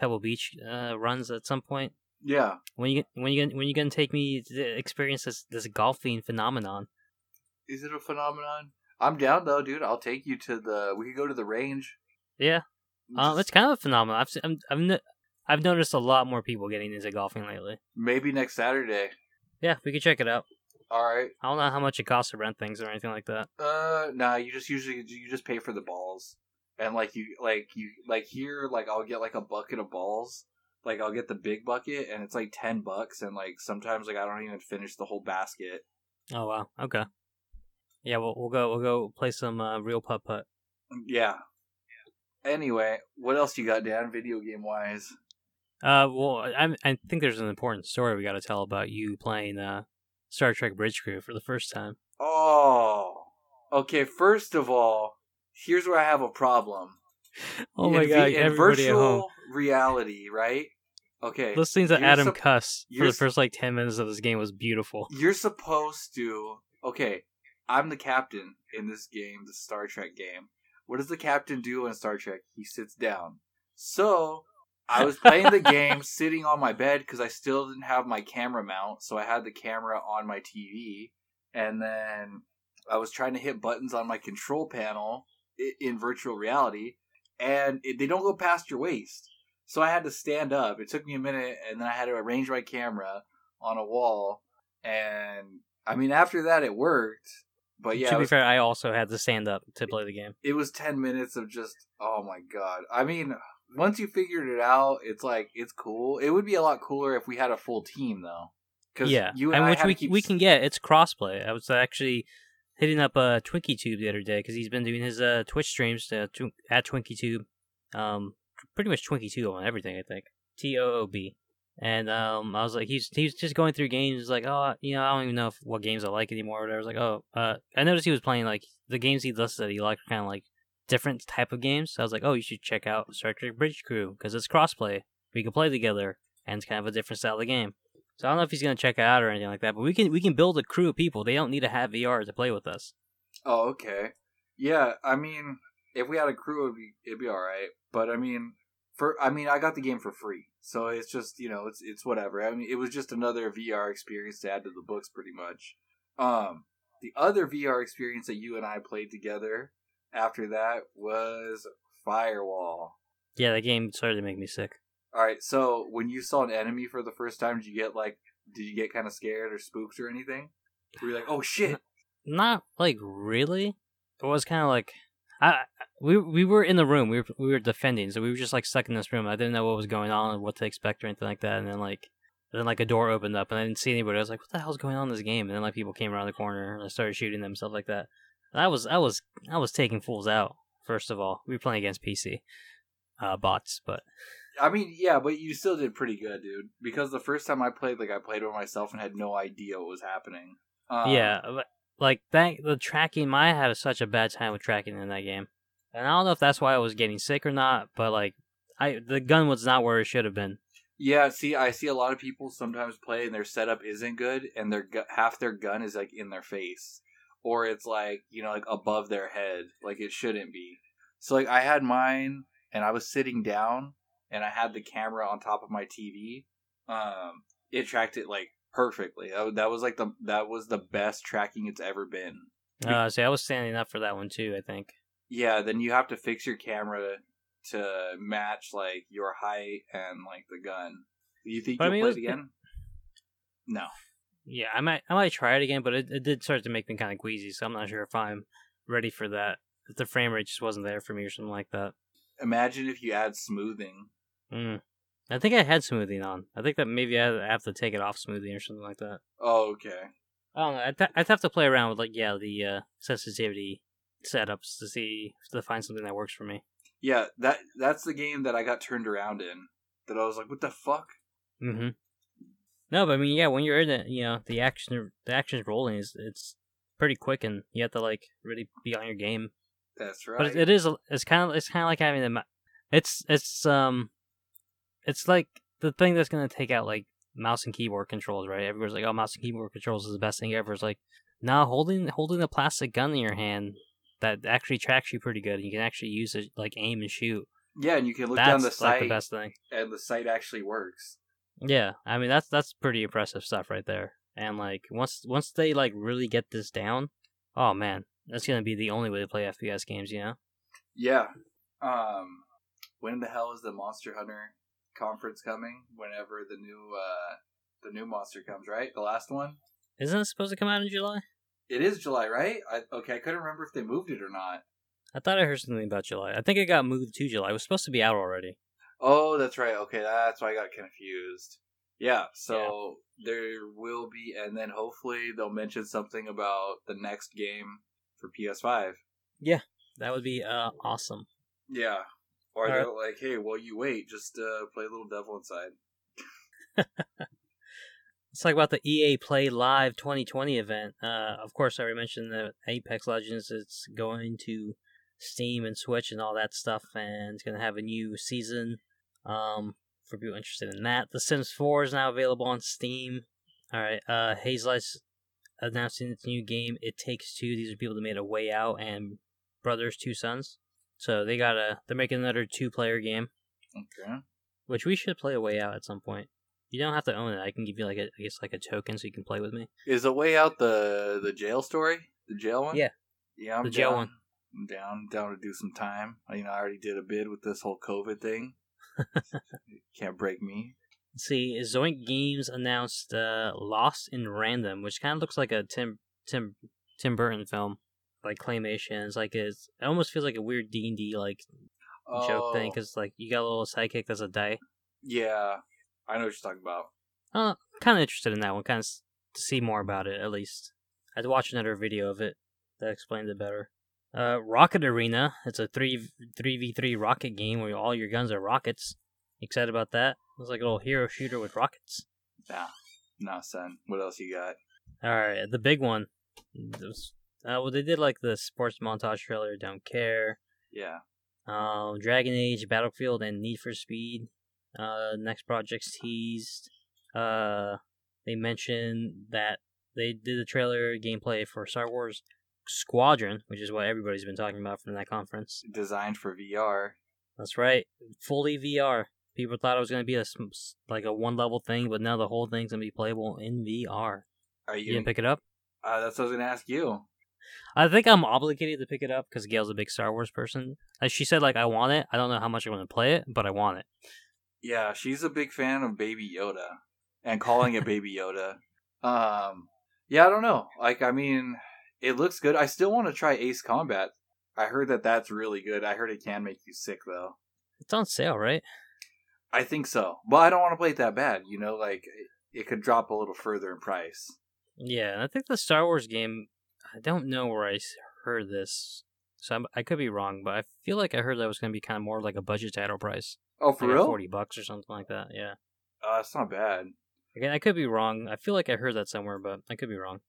Pebble Beach uh runs at some point. Yeah. When you when you when you gonna take me to experience this this golfing phenomenon? Is it a phenomenon? I'm down though, dude. I'll take you to the. We could go to the range. Yeah, um, it's kind of a phenomenon. I've I'm, I've no- I've noticed a lot more people getting into golfing lately. maybe next Saturday. Yeah, we could check it out. All right. I don't know how much it costs to rent things or anything like that. Uh, nah. You just usually you just pay for the balls, and like you like you like here like I'll get like a bucket of balls. Like I'll get the big bucket, and it's like ten bucks, and like sometimes like I don't even finish the whole basket. Oh wow, okay. Yeah, we'll we'll go we'll go play some uh, real putt putt. Yeah. Anyway, what else you got, Dan? Video game wise. Uh, well, I I think there's an important story we got to tell about you playing uh Star Trek Bridge Crew for the first time. Oh. Okay. First of all, here's where I have a problem. Oh In my V- god, in everybody at home. virtual reality, right? Okay. Listening to Adam sup- cuss for the first like ten minutes of this game was beautiful. You're supposed to. Okay, I'm the captain in this game, the Star Trek game. What does the captain do in Star Trek? He sits down. So I was playing the game sitting on my bed because I still didn't have my camera mount, so I had the camera on my TV, and then I was trying to hit buttons on my control panel in virtual reality, and it, they don't go past your waist. So I had to stand up. It took me a minute, and then I had to arrange my camera on a wall, and I mean after that it worked. But yeah, to be was, fair, I also had to stand up to play the game. it was ten minutes of just oh my god. I mean, once you figured it out, it's like it's cool. It would be a lot cooler if we had a full team though. Because Yeah, you and, and which we keep we can get. It's crossplay. I was actually hitting up uh, TwinkieTube the other day because he's been doing his uh, Twitch streams to, tw- at TwinkieTube. Um, pretty much Twinkie Tube on everything. I think T O O B. And um, I was like, he's he's just going through games. Like, oh, you know, I don't even know if, what games I like anymore. Or whatever. I was like, oh, uh, I noticed he was playing like the games he listed that he liked, kind of like different type of games. So I was like, oh, you should check out Star Trek Bridge Crew because it's crossplay. We can play together, and it's kind of a different style of game. So I don't know if he's gonna check it out or anything like that, but we can we can build a crew of people. They don't need to have VR to play with us. Oh, okay. Yeah, I mean, if we had a crew, it'd be it'd be all right. But I mean, for I mean, I got the game for free, so it's just you know, it's it's whatever. I mean, it was just another VR experience to add to the books, pretty much. Um, the other VR experience that you and I played together after that was Firewall. Yeah, that game started to make me sick. All right, so when you saw an enemy for the first time, did you get like, did you get kind of scared or spooked or anything? Were you like, oh shit? Not like really. It was kind of like I we we were in the room. We were we were defending, so we were just like stuck in this room. I didn't know what was going on and what to expect or anything like that. And then like then like a door opened up and I didn't see anybody. I was like, what the hell's going on in this game? And then like people came around the corner and I started shooting them stuff like that. I was I was I was taking fools out. First of all, we were playing against PC uh, bots, but I mean, yeah, but you still did pretty good, dude. Because the first time I played, like I played with myself and had no idea what was happening. Um, yeah, like that the tracking. I had such a bad time with tracking in that game, and I don't know if that's why I was getting sick or not. But like, I the gun was not where it should have been. yeah. See, I see a lot of people sometimes play and their setup isn't good, and their half their gun is like in their face, or it's like you know like above their head, like it shouldn't be. So like I had mine, and I was sitting down, and I had the camera on top of my TV. Um, it tracked it like perfectly. That, that was like the that was the best tracking it's ever been. Uh, see, I was standing up for that one too. I think. Yeah, then you have to fix your camera to match like your height and like the gun. Do you think But you'll mean, it play was- it again? No. Yeah, I might I might try it again, but it, it did start to make me kind of queasy. So I'm not sure if I'm ready for that. If the frame rate just wasn't there for me or something like that. Imagine if you add smoothing. Mm. I think I had smoothing on. I think that maybe I have to take it off smoothing or something like that. Oh, okay. I don't know. I'd, th- I'd have to play around with like yeah the uh, sensitivity setups to see to find something that works for me. Yeah, that that's the game that I got turned around in. That I was like, what the fuck? Mm-hmm. No, but I mean, yeah, when you're in it, you know, the action, the action's rolling is it's pretty quick, and you have to like really be on your game. That's right. But it, it is, it's kind of, it's kind of like having the, It's it's um, it's like the thing that's gonna take out like mouse and keyboard controls, right? Everyone's like, "Oh, mouse and keyboard controls is the best thing ever." It's like, no, holding holding a plastic gun in your hand that actually tracks you pretty good. And you can actually use it like aim and shoot. Yeah, and you can look That's down the sight. like the best thing. and the sight actually works. Yeah, I mean that's that's pretty impressive stuff right there. And like once once they like really get this down, oh man, that's gonna be the only way to play FPS games, you know? Yeah. Um, when the hell is the Monster Hunter conference coming? Whenever the new uh the new monster comes, right? The last one. Isn't it supposed to come out in July? It is July, right? I, okay, I couldn't remember if they moved it or not. I thought I heard something about July. I think it got moved to July. It was supposed to be out already. Oh, that's right. Okay, that's why I got confused. Yeah, so there will be, and then hopefully they'll mention something about the next game for PS5. Yeah, That would be uh awesome. Yeah. Or All they're like, hey, while you wait, just uh, play a little devil inside. Let's talk about the EA Play Live 2020 event. Uh, of course, I already mentioned that Apex Legends is going to Steam and Switch and all that stuff, and it's going to have a new season. Um, for people interested in that, The Sims 4 is now available on Steam. All right, uh, Hazelight's announcing its new game. It Takes Two. These are people that made A Way Out and Brothers Two Sons. So they got a. They're making another two-player game, Okay. which we should play A Way Out at some point. You don't have to own it. I can give you like a, I guess like a token so you can play with me. Is a way out the the jail story? The jail one? Yeah. Yeah, I'm The jail down. one. I'm down, down to do some time. You know, I already did a bid with this whole COVID thing. Can't break me. Let's see, Zoink Games announced uh, Lost in Random, which kind of looks like a Tim Tim Tim Burton film, like claymation. It's like it's, it almost feels like a weird D and D like joke thing Oh, because like you got a little sidekick that's a die. Yeah, I know what you're talking about. Uh, kind of interested in that one, kind of to see more about it at least. I'd watch another video of it that explained it better. Uh, Rocket Arena. It's a three three v three rocket game where all your guns are rockets. Excited about that? It's like a little hero shooter with rockets. Nah, nah, son. What else you got? All right, the big one. This- uh, well, they did like the sports montage trailer. Don't care. Yeah. Um, Dragon Age, Battlefield, and Need for Speed. Uh, next projects teased. Uh, they mentioned that they did the trailer gameplay for Star Wars Squadron, which is what everybody's been talking about from that conference. Designed for VR. That's right, fully VR. People thought it was going to be a like a one level thing, but now the whole thing's going to be playable in VR. Are You you? didn't pick it up? uh, that's what I was gonna ask you. I think I'm obligated to pick it up because Gail's a big Star Wars person. As she said, like I want it. I don't know how much I want to play it, but I want it. Yeah, she's a big fan of Baby Yoda and calling it Baby Yoda. Um, yeah, I don't know. Like, I mean, it looks good. I still want to try Ace Combat. I heard that that's really good. I heard it can make you sick though. It's on sale, right? I think so, but I don't want to play it that bad. You know, like it could drop a little further in price. Yeah, I think the Star Wars game. I don't know where I heard this, so I'm, I could be wrong, but I feel like I heard that was going to be kind of more like a budget title price, Oh, for like real? forty bucks or something like that. Yeah, Uh, it's not bad. again, I could be wrong. I feel like I heard that somewhere, but I could be wrong.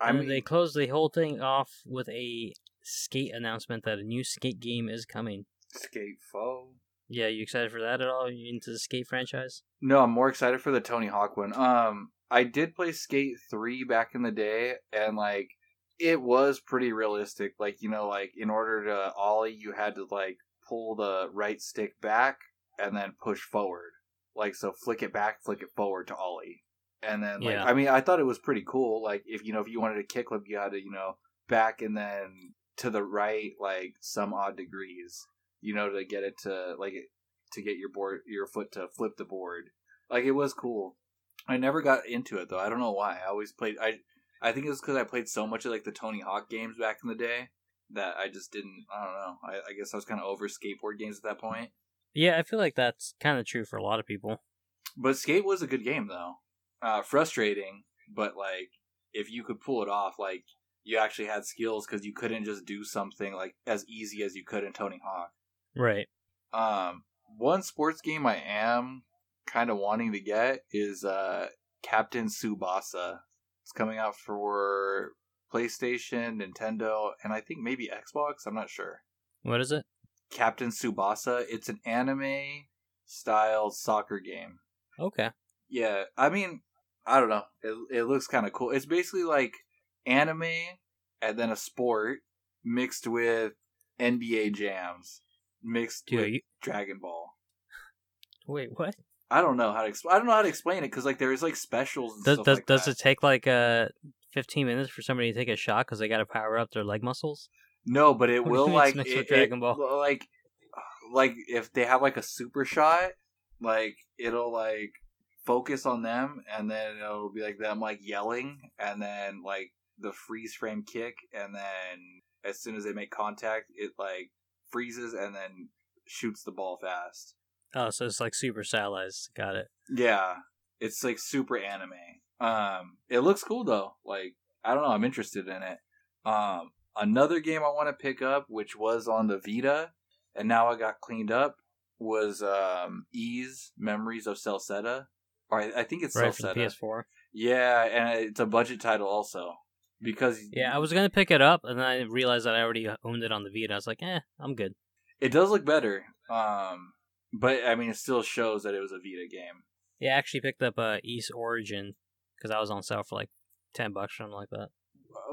I And mean, they closed the whole thing off with a skate announcement that a new skate game is coming. Skate 4. Yeah, you excited for that at all? You into the skate franchise? No, I'm more excited for the Tony Hawk one. Um, I did play Skate 3 back in the day, and like it was pretty realistic. Like, you know, like in order to ollie, you had to like pull the right stick back and then push forward. Like, so flick it back, flick it forward to ollie. And then, like, Yeah. I mean, I thought it was pretty cool. Like, if you know, if you wanted to kickflip, you had to, you know, back and then to the right, like some odd degrees, you know, to get it to like to get your board, your foot to flip the board. Like it was cool. I never got into it though. I don't know why. I always played. I I think it was because I played so much of like the Tony Hawk games back in the day that I just didn't. I don't know. I, I guess I was kind of over skateboard games at that point. Yeah, I feel like that's kind of true for a lot of people. But Skate was a good game though. Uh, frustrating, but like if you could pull it off, like you actually had skills because you couldn't just do something like as easy as you could in Tony Hawk. Right. Um, one sports game I am kind of wanting to get is uh Captain Tsubasa. It's coming out for PlayStation, Nintendo, and I think maybe Xbox. I'm not sure. What is it? Captain Tsubasa. It's an anime style soccer game. Okay. Yeah, I mean, I don't know. It it looks kind of cool. It's basically like anime and then a sport mixed with NBA jams mixed Dude, with you- Dragon Ball. Wait, what? I don't know how to explain. I don't know how to explain it because like there's like specials. And Does stuff does, like does it take like uh 15 minutes for somebody to take a shot because they got to power up their leg muscles? No, but it What do you will like with it- Dragon Ball? like like if they have like a super shot, like it'll like focus on them, and then it'll be like them like yelling, and then like the freeze frame kick, and then as soon as they make contact, it like freezes and then shoots the ball fast. Oh, so it's like super stylized. Got it. Yeah, it's like super anime. Um, it looks cool though. Like I don't know, I'm interested in it. Um, another game I want to pick up, which was on the Vita, and now I got cleaned up, was um Ys Memories of Celceta. Or I, I think it's Right for Celceta. PS4. Yeah, and it's a budget title also because Yeah, I was gonna pick it up, and then I realized that I already owned it on the Vita. I was like, eh, I'm good. it does look better. Um, but I mean, it still shows that it was a Vita game. Yeah, I actually picked up uh, Ys Origin because I was on sale for like ten bucks or something like that.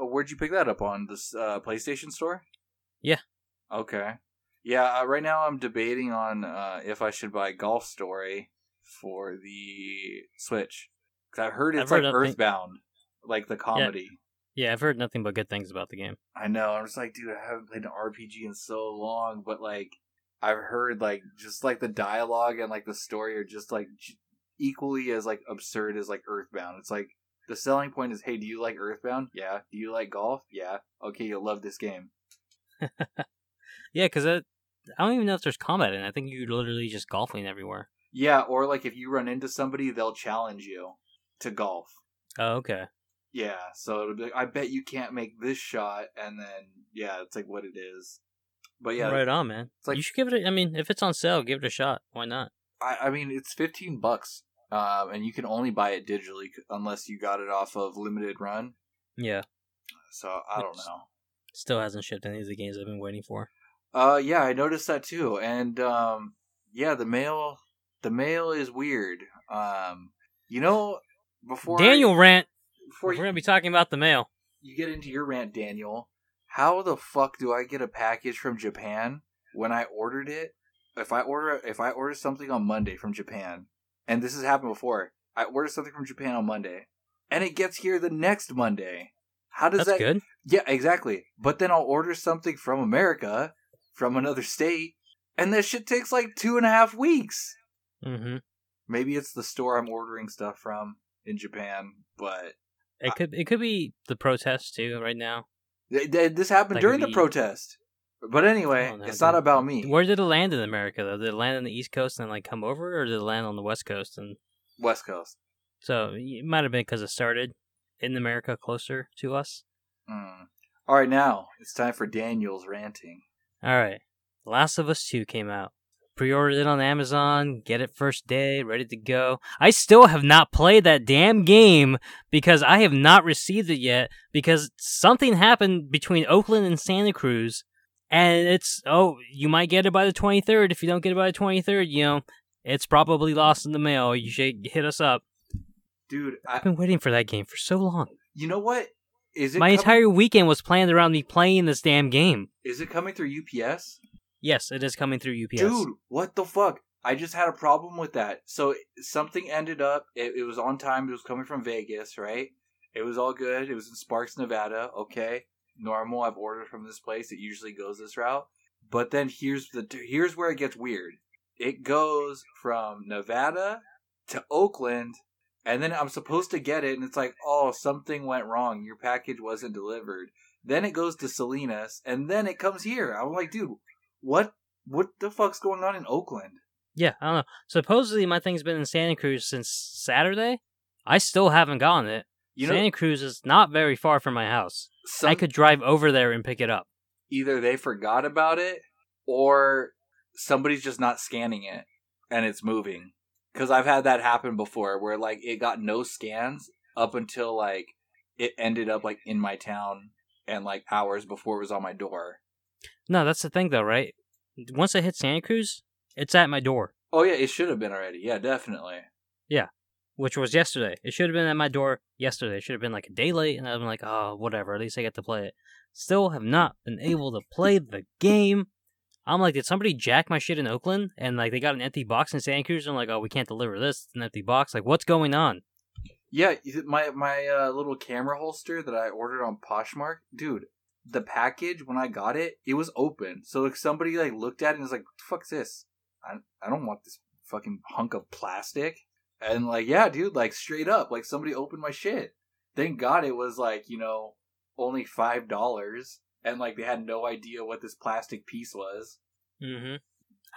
Uh, where'd you pick that up on this uh, PlayStation Store? Yeah. Okay. Yeah. Uh, right now, I'm debating on uh, if I should buy Golf Story for the Switch because I've heard it's I've like Earthbound, like the comedy. Yeah, I've heard nothing but good things about the game. I know. I'm just like, dude, I haven't played an RPG in so long, but like, I've heard like just like the dialogue and like the story are just like j- equally as like absurd as like Earthbound. It's like the selling point is, hey, do you like Earthbound? Yeah. Do you like golf? Yeah. Okay, you'll love this game. Yeah, because I don't even know if there's combat in it. I think you're literally just golfing everywhere. Yeah, or like if you run into somebody, they'll challenge you to golf. Oh, okay. Yeah, so it'll be like, I bet you can't make this shot, and then yeah, it's like what it is. But yeah, right on, man. it's like- you should give it. A, I mean, if it's on sale, give it a shot. Why not? I, I mean, it's fifteen bucks, um, and you can only buy it digitally unless you got it off of limited run. Yeah, So I don't know. still hasn't shipped any of the games I've been waiting for. Uh, yeah, I noticed that too, and um, yeah, the mail, the mail is weird. Um, you know, before Daniel rant. before We're you, gonna be talking about the mail. you get into your rant, Daniel, how the fuck do I get a package from Japan when I ordered it? If I order if I order something on Monday from Japan, and this has happened before, I order something from Japan on Monday, and it gets here the next Monday. How does That's that? good. Yeah, exactly. But then I'll order something from America, from another state, and that shit takes like two and a half weeks. Mm-hmm. Maybe it's the store I'm ordering stuff from in Japan, but It could. It could be the protest too. Right now, th- th- this happened That during could the protest. But anyway, Oh, no, it's not about me. where did it land in America though? Did it land on the East Coast and like come over, or did it land on the West Coast? And West Coast. so it might have been because it started in America, closer to us. Mm. All right, now it's time for Daniel's ranting. All right, Last of Us Two came out. Pre-ordered it on Amazon. Get it first day, ready to go. I still have not played that damn game because I have not received it yet because something happened between Oakland and Santa Cruz, and it's oh you might get it by the twenty third. If you don't get it by the twenty third, you know it's probably lost in the mail. You should hit us up. Dude, I, I've been waiting for that game for so long. you know what? Is it My coming, entire weekend was planned around me playing this damn game. Is it coming through UPS? Yes, it is coming through UPS. Dude, what the fuck? I just had a problem with that. So something ended up. It, it was on time. It was coming from Vegas, right? It was all good. It was in Sparks, Nevada. Okay, normal. I've ordered from this place. It usually goes this route. But then here's the here's where it gets weird. It goes from Nevada to Oakland, and then I'm supposed to get it, and it's like, oh, something went wrong. Your package wasn't delivered. Then it goes to Salinas, and then it comes here. I'm like, dude, what what the fuck's going on in Oakland? Yeah, I don't know. Supposedly my thing's been in Santa Cruz since Saturday. I still haven't gotten it. You know, Santa Cruz is not very far from my house. some, I could drive over there and pick it up. either they forgot about it or somebody's just not scanning it and it's moving. Because I've had that happen before, where like it got no scans up until like it ended up like in my town and like hours before it was on my door. No, that's the thing though, right? once I hit Santa Cruz, it's at my door, Oh yeah, it should have been already. Yeah, definitely. Yeah, which was yesterday. It should have been at my door yesterday. It should have been like a day late, and I'm like, oh, whatever. At least I get to play it. Still have not been able to play the game. I'm like, did somebody jack my shit in Oakland? And like, they got an empty box in Santa Cruz. And I'm like, oh, we can't deliver this. It's an empty box. Like, what's going on? Yeah, my my uh, little camera holster that I ordered on Poshmark, dude. The package when I got it, it was open. So like somebody like looked at it and was like, "What the fuck's this? I I don't want this fucking hunk of plastic." And like, yeah, dude, like straight up, like somebody opened my shit. Thank God it was like you know only five dollars, and like they had no idea what this plastic piece was. Mm-hmm.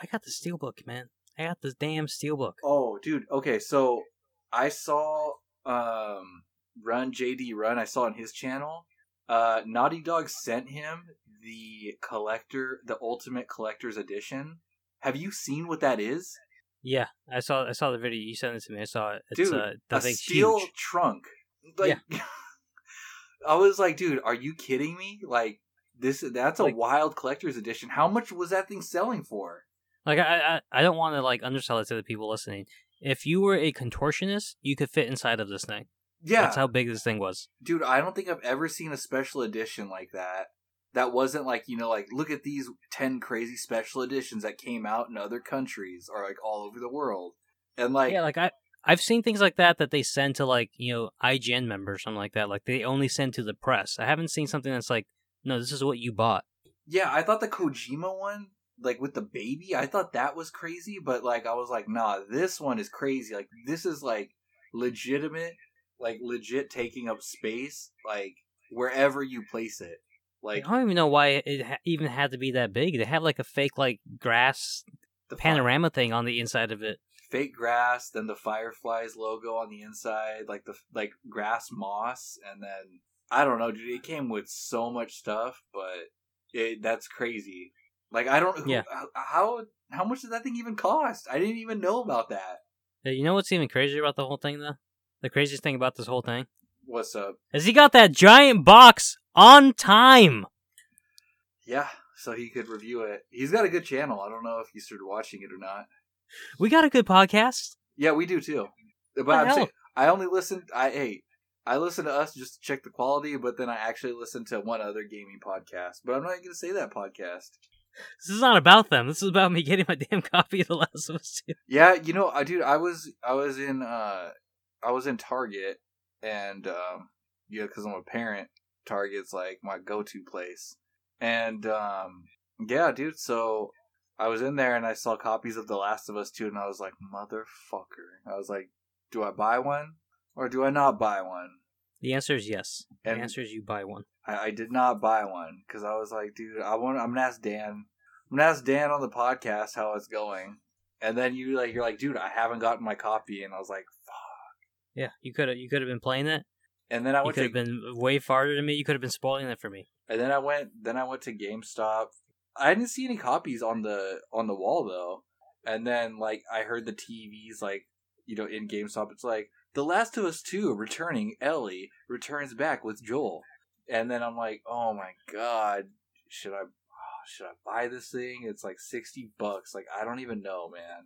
I got the steelbook, man. I got this damn steelbook. Oh, dude. Okay, so I saw um Run JD Run. I saw on his channel. Uh, Naughty Dog sent him the collector, the Ultimate Collector's Edition. Have you seen what that is, Yeah, I saw. I saw the video. You sent it to me. I saw it. It's dude? uh, a steel huge. trunk. Like, I was like, dude, are you kidding me? Like this? That's a Like- wild collector's edition. How much was that thing selling for? Like I, I, I don't want to like undersell it to the people listening. If you were a contortionist, you could fit inside of this thing. Yeah, That's how big this thing was. dude i don't think i've ever seen a special edition like that that wasn't like you know like look at these 10 crazy special editions that came out in other countries or like all over the world and like yeah, like I, I've seen things like that that they send to like you know IGN members, or something like that. Like they only send to the press. I haven't seen something that's like, no, this is what you bought. yeah i thought the kojima one like with the baby i thought that was crazy but like i was like nah this one is crazy like this is like legitimate like legit taking up space like wherever you place it like I don't even know why it ha- even had to be that big. They have like a fake like grass the panorama thing on the inside of it. fake grass, then the Fireflies logo on the inside, like the like grass moss, and then I don't know, dude. It came with so much stuff, but it that's crazy. Like I don't who, Yeah. how how much did that thing even cost? I didn't even know about that. Uh, You know what's even crazier about the whole thing though? The craziest thing about this whole thing What's up? is he got that giant box on time. Yeah, so he could review it. He's got a good channel. I don't know if you started watching it or not. We got a good podcast. Yeah, we do too. But I'm hell? saying I only listen. I hey, I listen to us just to check the quality, but then I actually listen to one other gaming podcast. But I'm not going to say that podcast. This is not about them. This is about me getting my damn copy of The Last of Us 2. Yeah, you know, I dude, I was I was in uh I was in Target, and um yeah, because I'm a parent. Target's like my go-to place, and um yeah, dude. So I was in there and I saw copies of The Last of Us 2, and I was like, motherfucker. I was like, do I buy one or do I not buy one? The answer is yes. The answer is you buy one. I, I did not buy one because I was like, dude, I want. I'm gonna ask Dan. I'm gonna ask Dan on the podcast how it's going, and then you like, you're like, dude, I haven't gotten my copy, and I was like, fuck. Yeah, you could have you could have been playing it. And then I You could to, have been way farther than me. You could have been spoiling it for me. and then I went, then I went to GameStop. I didn't see any copies on the on the wall though. And then like I heard the TVs like you know in GameStop, it's like The Last of Us Two returning. Ellie returns back with Joel, and then I'm like, oh my god, should I? oh, Should I buy this thing? It's like sixty bucks. Like I don't even know, man.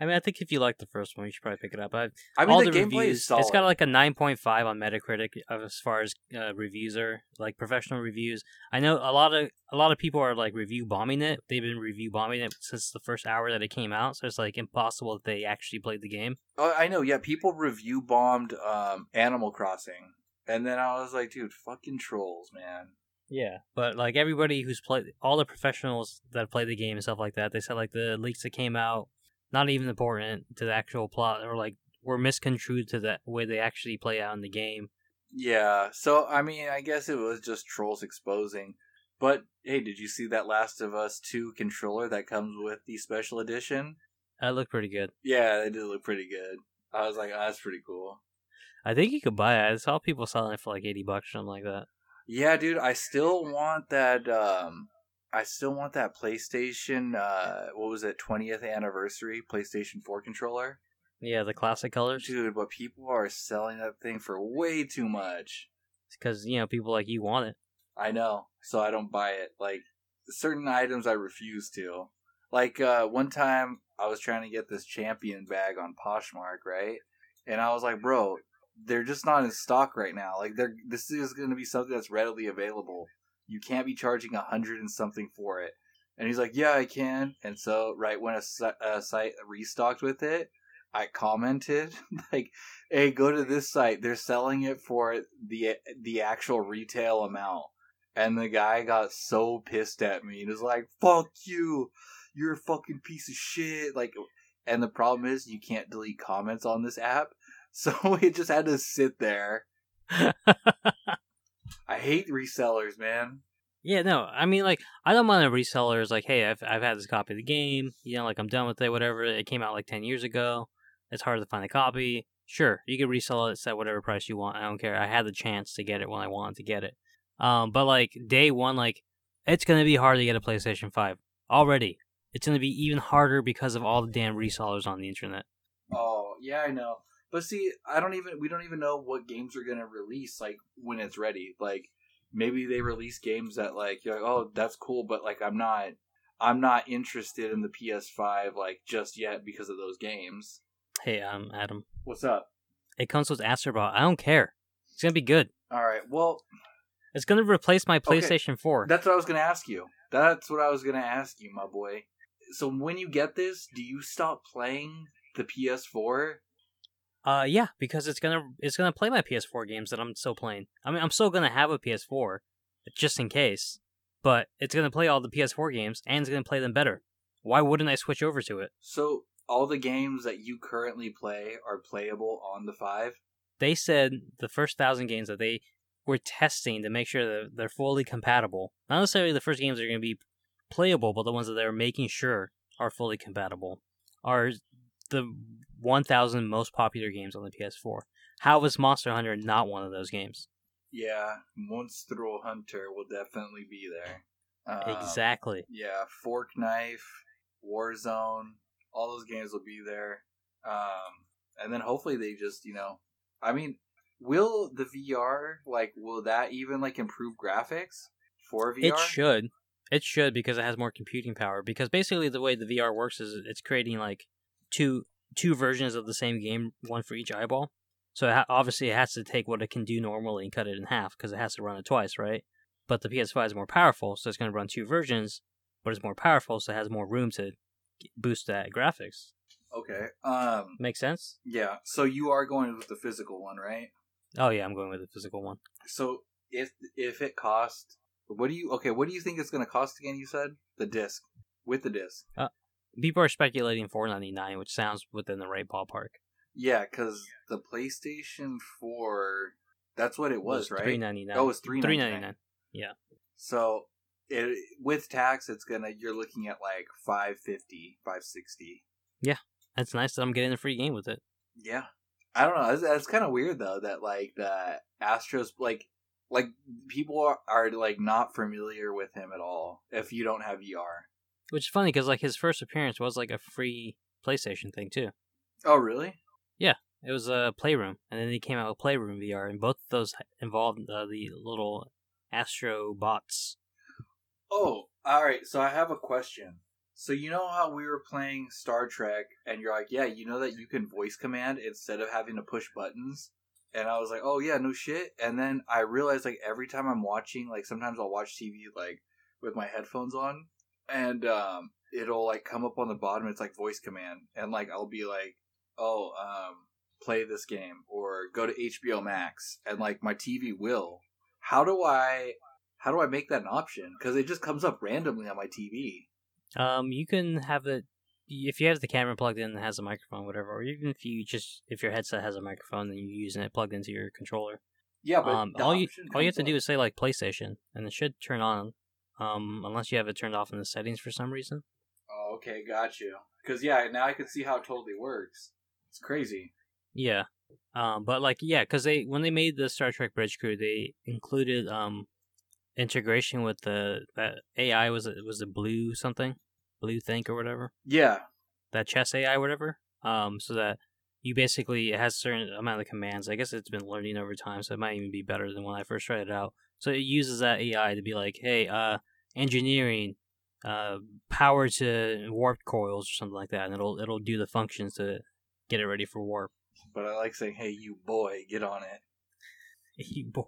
I mean, I think if you like the first one, you should probably pick it up. I, I mean, all the, the, gameplay reviews, is solid. it's got like a 9.5 on Metacritic as far as uh, reviews are like professional reviews. I know a lot of a lot of people are like review bombing it. They've been review bombing it since the first hour that it came out, so it's like impossible that they actually played the game. Oh, I know. Yeah, people review bombed um, Animal Crossing, and then I was like, dude, fucking trolls, man. Yeah, but like everybody who's played, all the professionals that play the game and stuff like that, they said like the leaks that came out, not even important to the actual plot, or like were misconstrued to the way they actually play out in the game. Yeah. So I mean, I guess it was just trolls exposing. But hey, did you see that Last of Us Two controller that comes with the special edition? That looked pretty good. Yeah, it did look pretty good. I was like, oh, that's pretty cool. I think you could buy it. I saw people selling it for like eighty bucks or something like that. Yeah, dude, I still want that. Um, I still want that PlayStation. Uh, what was it? Twentieth anniversary PlayStation Four controller. Yeah, the classic colors. Dude, but people are selling that thing for way too much. because you know people like you want it. I know, so I don't buy it. Like certain items, I refuse to. Like uh, one time, I was trying to get this champion bag on Poshmark, right? And I was like, bro, they're just not in stock right now. Like, they're this is going to be something that's readily available. You can't be charging a hundred and something for it. And he's like, yeah, I can. And so, right when a, a site restocked with it, I commented like, "Hey, go to this site. They're selling it for the the actual retail amount." And the guy got so pissed at me. He was like, "Fuck you! You're a fucking piece of shit!" Like, and the problem is you can't delete comments on this app, so it just had to sit there. I hate resellers, man. Yeah, no, I mean, like, I don't mind a reseller is like, hey, I've, I've had this copy of the game, you know, like, I'm done with it, whatever. It came out like 10 years ago. It's hard to find a copy. Sure, you can resell it at whatever price you want. I don't care. I had the chance to get it when I wanted to get it. Um, but, like, day one, like, it's going to be hard to get a PlayStation 5. Already. It's going to be even harder because of all the damn resellers on the internet. Oh, yeah, I know. But see, I don't even, we don't even know what games are going to release, like, when it's ready. Like, maybe they release games that like you're like oh that's cool but like i'm not i'm not interested in the ps5 like just yet because of those games Hey, um, Adam, what's up it comes with Astrobot. I don't care. It's going to be good. all right well It's going to replace my Okay, PlayStation 4. that's what i was gonna ask you that's what i was gonna ask you my boy so when you get this do you stop playing the ps4 Uh, yeah, because it's gonna it's gonna play my PS4 games that I'm still playing. I mean, I'm still gonna have a PS4, just in case, but it's gonna play all the PS4 games and it's gonna play them better. Why wouldn't I switch over to it? so all the games that you currently play are playable on the 5 They said the first thousand games that they were testing to make sure that they're fully compatible. Not necessarily the first games are gonna be playable, but the ones that they're making sure are fully compatible are the 1,000 most popular games on the PS4. How was Monster Hunter not one of those games? yeah monster hunter will definitely be there Um, exactly. Yeah, Fork Knife, Warzone, all those games will be there. Um, and then hopefully they just, you know, I mean, will the VR like will that even like improve graphics for VR? It should. It should because it has more computing power. Because basically, the way the VR works is it's creating like two two versions of the same game, one for each eyeball. So it ha- obviously, it has to take what it can do normally and cut it in half because it has to run it twice, right? But the PS5 is more powerful, so it's going to run two versions, but it's more powerful, so it has more room to boost that graphics. Okay. Um. Make sense? Yeah. So you are going with the physical one, right? Oh yeah, I'm going with the physical one. So if if it cost, what do you okay? What do you think it's going to cost again? You said the disc with the disc. People are speculating 4.99, which sounds within the right ballpark. Yeah, because the PlayStation Four, that's what it was, right? 3.99. Oh, it was three Three ninety ninety nine. nine. So it with tax, it's gonna you're looking at like 550, 560. yeah That's nice that I'm getting a free game with it. Yeah, I don't know. That's, that's kind of weird though. That like the Astros like like people are, are like not familiar with him at all if you don't have VR. Which is funny because like his first appearance was like a free PlayStation thing too. Oh really? Yeah, it was a Playroom, and then he came out with Playroom VR, and both of those involved uh, the little Astro bots. Oh, all right. So I have a question. So you know how we were playing Star Trek, and you're like, yeah, you know that you can voice command instead of having to push buttons. And I was like, oh yeah, no shit. And then I realized like every time I'm watching, like sometimes I'll watch TV like with my headphones on, and um, it'll like come up on the bottom. It's like voice command, and like I'll be like, oh, um, play this game or go to HBO Max, and like my TV will. How do I? How do I make that an option? Because it just comes up randomly on my TV. Um, you can have it if you have the camera plugged in and has a microphone, whatever, or even if you just if your headset has a microphone and you're using it plugged into your controller. Yeah, but Um, all you all you have to do is say like PlayStation, and it should turn on. Um, unless you have it turned off in the settings for some reason. Oh, okay, got you. Because yeah, now I can see how it totally works. It's crazy. Yeah. Um, but like yeah, because they when they made the Star Trek Bridge Crew, they included um integration with the that AI was it was a blue something, blue think or whatever Yeah, that chess AI whatever. Um, so that you basically it has a certain amount of commands. I guess it's been learning over time, so it might even be better than when I first tried it out. So it uses that AI to be like, hey, uh, engineering, uh, power to warp coils or something like that, and it'll it'll do the functions to get it ready for warp. But I like saying, "Hey, you boy, get on it." you boy.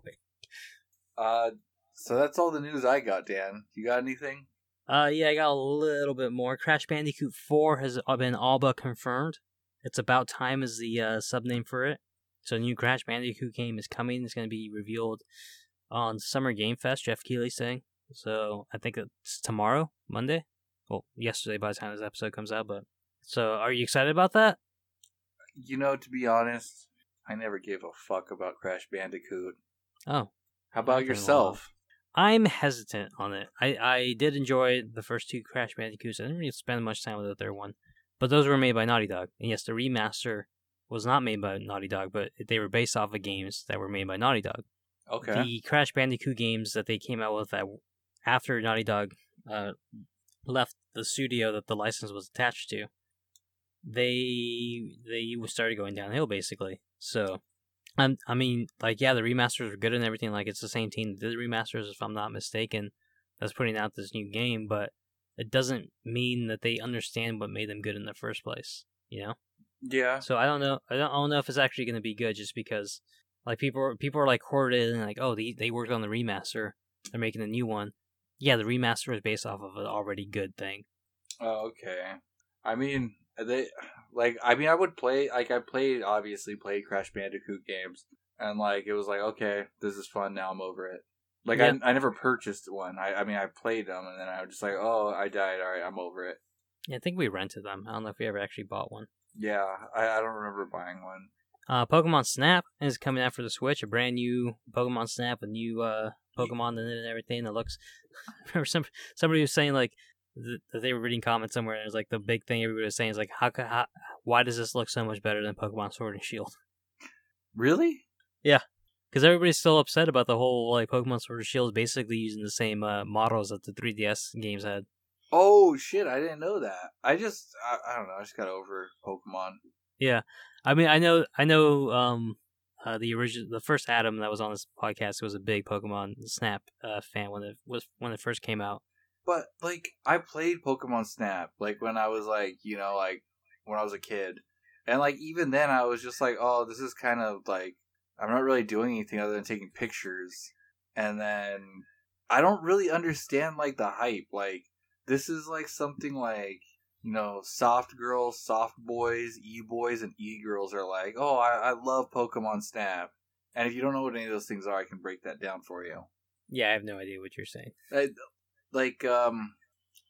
Uh, so that's all the news I got. Dan, you got anything? Uh, yeah, I got a little bit more. Crash Bandicoot 4 has been all but confirmed. It's about time is the uh, sub name for it. So, a new Crash Bandicoot game is coming. It's going to be revealed on Summer Game Fest. Geoff Keighley saying. So, I think it's tomorrow, Monday. Well, yesterday by the time this episode comes out. But so, are you excited about that? You know, to be honest, I never gave a fuck about Crash Bandicoot. Oh, how about yourself? I'm hesitant on it. I, I did enjoy the first two Crash Bandicoots. I didn't really spend much time with the third one. But those were made by Naughty Dog. And yes, the remaster was not made by Naughty Dog, but they were based off of games that were made by Naughty Dog. Okay. The Crash Bandicoot games that they came out with that after Naughty Dog uh, left the studio that the license was attached to, they they started going downhill basically. So I'm, I mean, like, yeah, the remasters are good and everything. Like, it's the same team that did the remasters, if I'm not mistaken, that's putting out this new game. But it doesn't mean that they understand what made them good in the first place. You know? Yeah. So I don't know. I don't, I don't know if it's actually going to be good, just because, like, people people are like hoarded and like, oh, they they worked on the remaster, they're making a new one. Yeah, the remaster is based off of an already good thing. Oh, okay. I mean, they like I mean I would play like I played obviously played Crash Bandicoot games and like it was like okay this is fun now I'm over it. Like yeah. I I never purchased one. I I mean I played them and then I was just like oh I died all right I'm over it. Yeah, I think we rented them. I don't know if we ever actually bought one. Yeah, I, I don't remember buying one. Uh, Pokemon Snap is coming out for the Switch. A brand new Pokemon Snap, a new uh, Pokemon in it and everything that looks. I remember some somebody was saying like that they were reading comments somewhere, and it was like the big thing everybody was saying is like, how, how why does this look so much better than Pokemon Sword and Shield? Really? Yeah, because everybody's still upset about the whole like Pokemon Sword and Shield is basically using the same uh, models that the 3DS games had. Oh shit! I didn't know that. I just I, I don't know. I just got over Pokemon. Yeah, I mean, I know, I know. Um, uh, the original, the first Adam that was on this podcast was a big Pokemon Snap uh, fan when it was when it first came out. But like I played Pokemon Snap like when I was like, you know, like when I was a kid. And like even then I was just like, oh, this is kind of like I'm not really doing anything other than taking pictures. And then I don't really understand like the hype. Like this is like something like you know, soft girls, soft boys, e boys, and e girls are like, oh, I, I love Pokemon Snap. And if you don't know what any of those things are, I can break that down for you. Yeah, I have no idea what you're saying. I, like um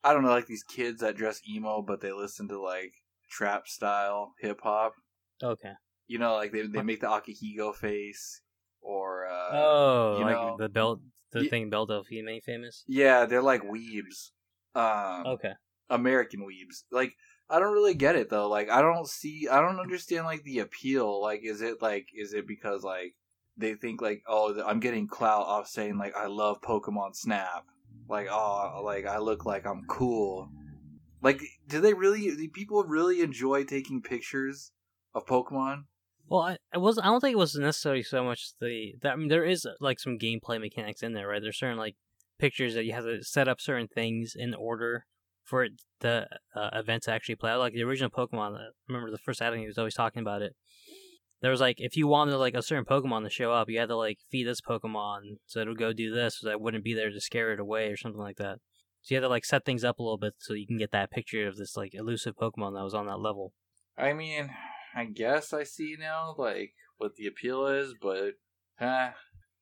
I don't know, like these kids that dress emo but they listen to like trap style hip hop. Okay. You know, like they they make the ahegao face or uh Oh, you like know, the belt the y- thing Belle Delphine made famous? Yeah, they're like weebs. Um Okay. American weebs. Like I don't really get it though. Like I don't see I don't understand like the appeal. Like is it like is it because like they think like oh I'm getting clout off saying like I love Pokemon Snap like oh like I look like I'm cool. Like do they really do people really enjoy taking pictures of Pokemon? Well, I, was I don't think it was necessarily so much the that I mean there is like some gameplay mechanics in there, right? There's certain like pictures that you have to set up certain things in order for it, the uh, event to actually play out. Like the original Pokemon, I remember the first outing he was always talking about it there was like if you wanted like a certain Pokemon to show up, you had to like feed this Pokemon so it'll go do this, so that wouldn't be there to scare it away or something like that. So you had to like set things up a little bit so you can get that picture of this like elusive Pokemon that was on that level. I mean, I guess I see now like what the appeal is, but eh,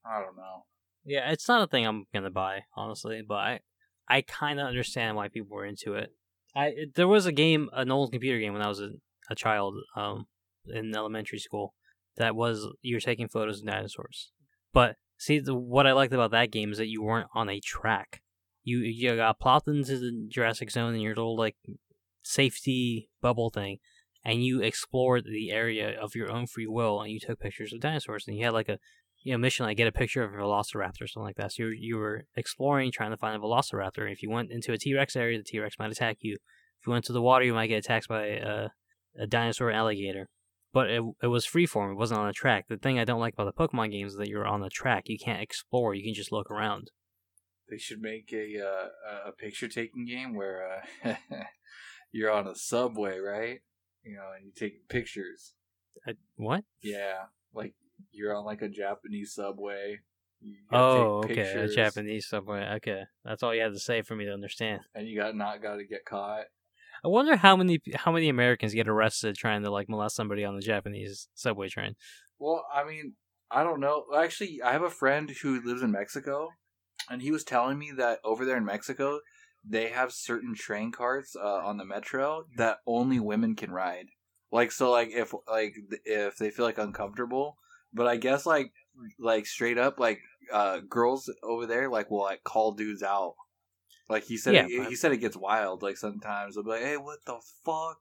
I don't know. Yeah, it's not a thing I'm gonna buy honestly, but I I kind of understand why people were into it. I there was a game, an old computer game when I was a, a child. Um, in elementary school that was you were taking photos of dinosaurs. But see, the, what I liked about that game is that you weren't on a track. You you got plopped into the Jurassic Zone in your little like safety bubble thing, and you explored the area of your own free will, and you took pictures of dinosaurs, and you had like a you know mission like get a picture of a velociraptor or something like that. So you you were exploring, trying to find a velociraptor. If you went into a T Rex area, the T Rex might attack you. If you went to the water, you might get attacked by a, a dinosaur alligator but it, it was freeform. It wasn't on a track. The thing I don't like about the Pokemon games is that you're on the track. You can't explore. You can just look around. They should make a uh, a picture taking game where uh, you're on a subway, right? You know, and you take pictures. I, what? Yeah, like you're on like a Japanese subway. You oh, okay, a Japanese subway. Okay, that's all you had to say for me to understand. And you got not got to get caught. I wonder how many how many Americans get arrested trying to like molest somebody on the Japanese subway train. Well, I mean, I don't know. Actually, I have a friend who lives in Mexico, and he was telling me that over there in Mexico, they have certain train carts uh, on the metro that only women can ride. Like so, like if like if they feel like uncomfortable, but I guess like like straight up like uh girls over there like will like call dudes out. Like he said, yeah, it, he said it gets wild. Like sometimes they'll be like, "Hey, what the fuck."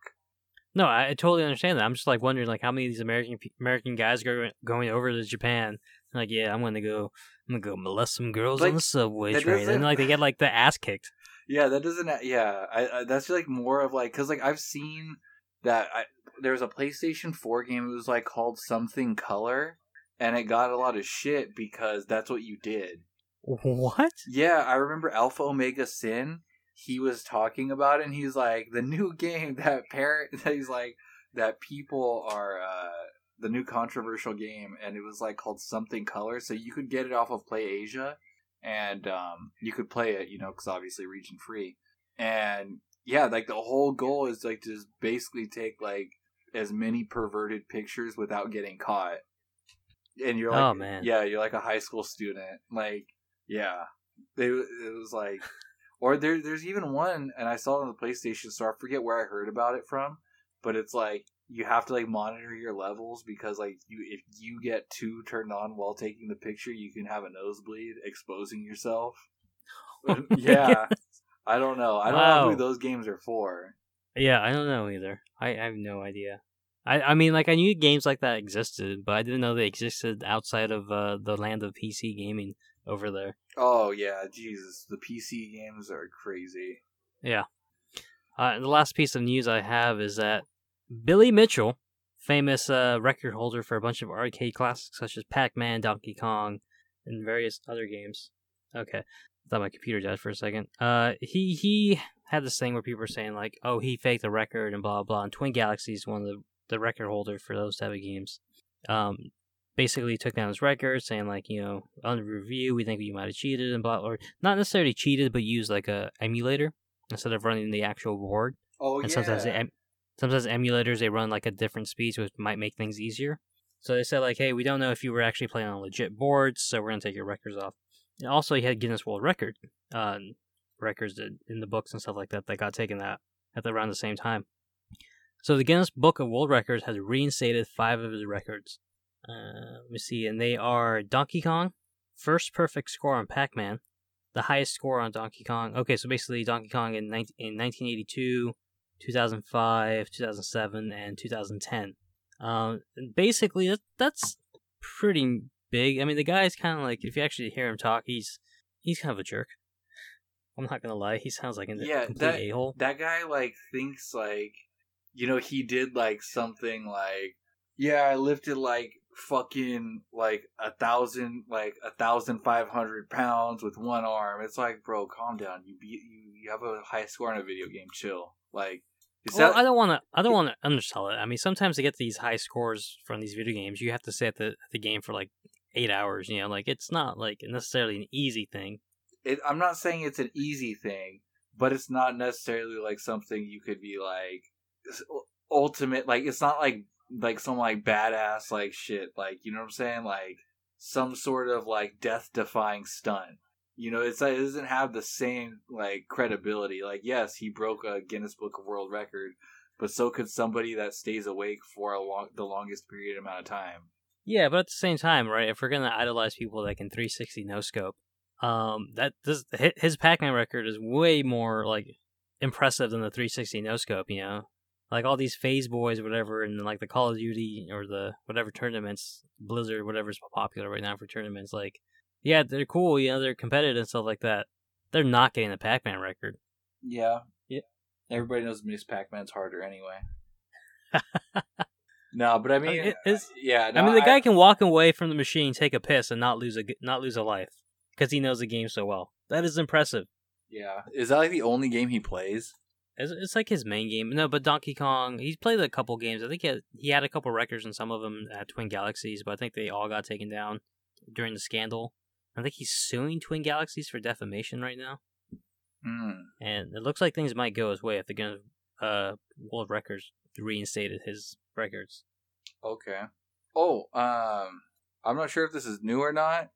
No, I, I totally understand that. I'm just like wondering, like, how many of these American American guys are going over to Japan? Like, yeah, I'm gonna go, I'm gonna go molest some girls like, on the subway train, and like they get like the ass kicked. Yeah, that doesn't. Yeah, I, I that's like more of like because like I've seen that I, there was a PlayStation Four game. It was like called something Color, and it got a lot of shit because that's what you did. What? Yeah, I remember Alpha Omega Sin he was talking about it and he's like the new game that parent he's like that people are uh the new controversial game and it was like called something color so you could get it off of play asia and um you could play it you know because obviously region free and yeah like the whole goal is like to just basically take like as many perverted pictures without getting caught and you're like oh, man. yeah you're like a high school student like yeah it, it was like or there, there's even one, and I saw it on the PlayStation Store. I forget where I heard about it from, but it's like you have to like monitor your levels because like you if you get too turned on while taking the picture, you can have a nosebleed, exposing yourself. Oh yeah, I don't know. I don't wow. know who those games are for. Yeah, I don't know either. I, I have no idea. I, I mean, like I knew games like that existed, but I didn't know they existed outside of uh, the land of PC gaming over there. Oh yeah, Jesus, the PC games are crazy. Yeah. Uh, the last piece of news I have is that Billy Mitchell, famous uh, record holder for a bunch of arcade classics such as Pac-Man, Donkey Kong, and various other games. Okay, I thought my computer died for a second. Uh, he he had this thing where people were saying like, "Oh, he faked the record" and blah blah. And Twin Galaxies one of the the record holder for those type of games. Um, basically took down his record, saying like, you know, under review, we think you might have cheated and blah, or not necessarily cheated, but used like a emulator instead of running the actual board. Oh and yeah. Sometimes they, sometimes emulators they run like a different speeds, which might make things easier. So they said like, hey, we don't know if you were actually playing on legit boards, so we're gonna take your records off. And also, he had Guinness World Record uh, records in the books and stuff like that that got taken out at the, around the same time. So the Guinness Book of World Records has reinstated five of his records. Uh, let me see, and they are Donkey Kong, first perfect score on Pac Man, the highest score on Donkey Kong. Okay, so basically Donkey Kong in, 19, in 1982, 2005, 2007, and 2010. Um, basically, that, that's pretty big. I mean, the guy's kind of like, if you actually hear him talk, he's he's kind of a jerk. I'm not gonna lie, he sounds like a yeah, complete a hole. That guy like thinks like, you know, he did like something like, yeah, I lifted like fucking like a thousand like a thousand five hundred pounds with one arm. It's like, bro, calm down. You beat you, you have a high score in a video game. Chill. Like well, that... I don't want to. I don't want to undersell it. I mean, sometimes to get these high scores from these video games, you have to stay at the the game for like eight hours. You know, like it's not like necessarily an easy thing. It, I'm not saying it's an easy thing, but it's not necessarily like something you could be like ultimate. Like it's not like like some like badass like shit like you know what i'm saying? Like some sort of like death defying stunt. You know it's like, it doesn't have the same like credibility. Like yes he broke a guinness book of world record but so could somebody that stays awake for a long the longest period amount of time. Yeah but at the same time right if we're gonna idolize people that can 360 no scope um that this his pac-man record is way more like impressive than the 360 no scope you know like all these FaZe boys or whatever and like the call of duty or the whatever tournaments blizzard whatever's popular right now for tournaments like yeah they're cool you know they're competitive and stuff like that they're not getting the pac-man record yeah yeah everybody knows miss pac-man's harder anyway no but i mean it is, uh, yeah no, i mean the guy can walk away from the machine take a piss and not lose a not lose a life because he knows the game so well That is impressive. Yeah. Is that like the only game he plays? It's, it's like his main game. No, but Donkey Kong, he's played a couple games. I think he had, he had a couple records in some of them at Twin Galaxies, but I think they all got taken down during the scandal. I think he's suing Twin Galaxies for defamation right now. Hmm. And it looks like things might go his way if they're going to uh, World Records reinstated his records. Okay. Oh, um, I'm not sure if this is new or not.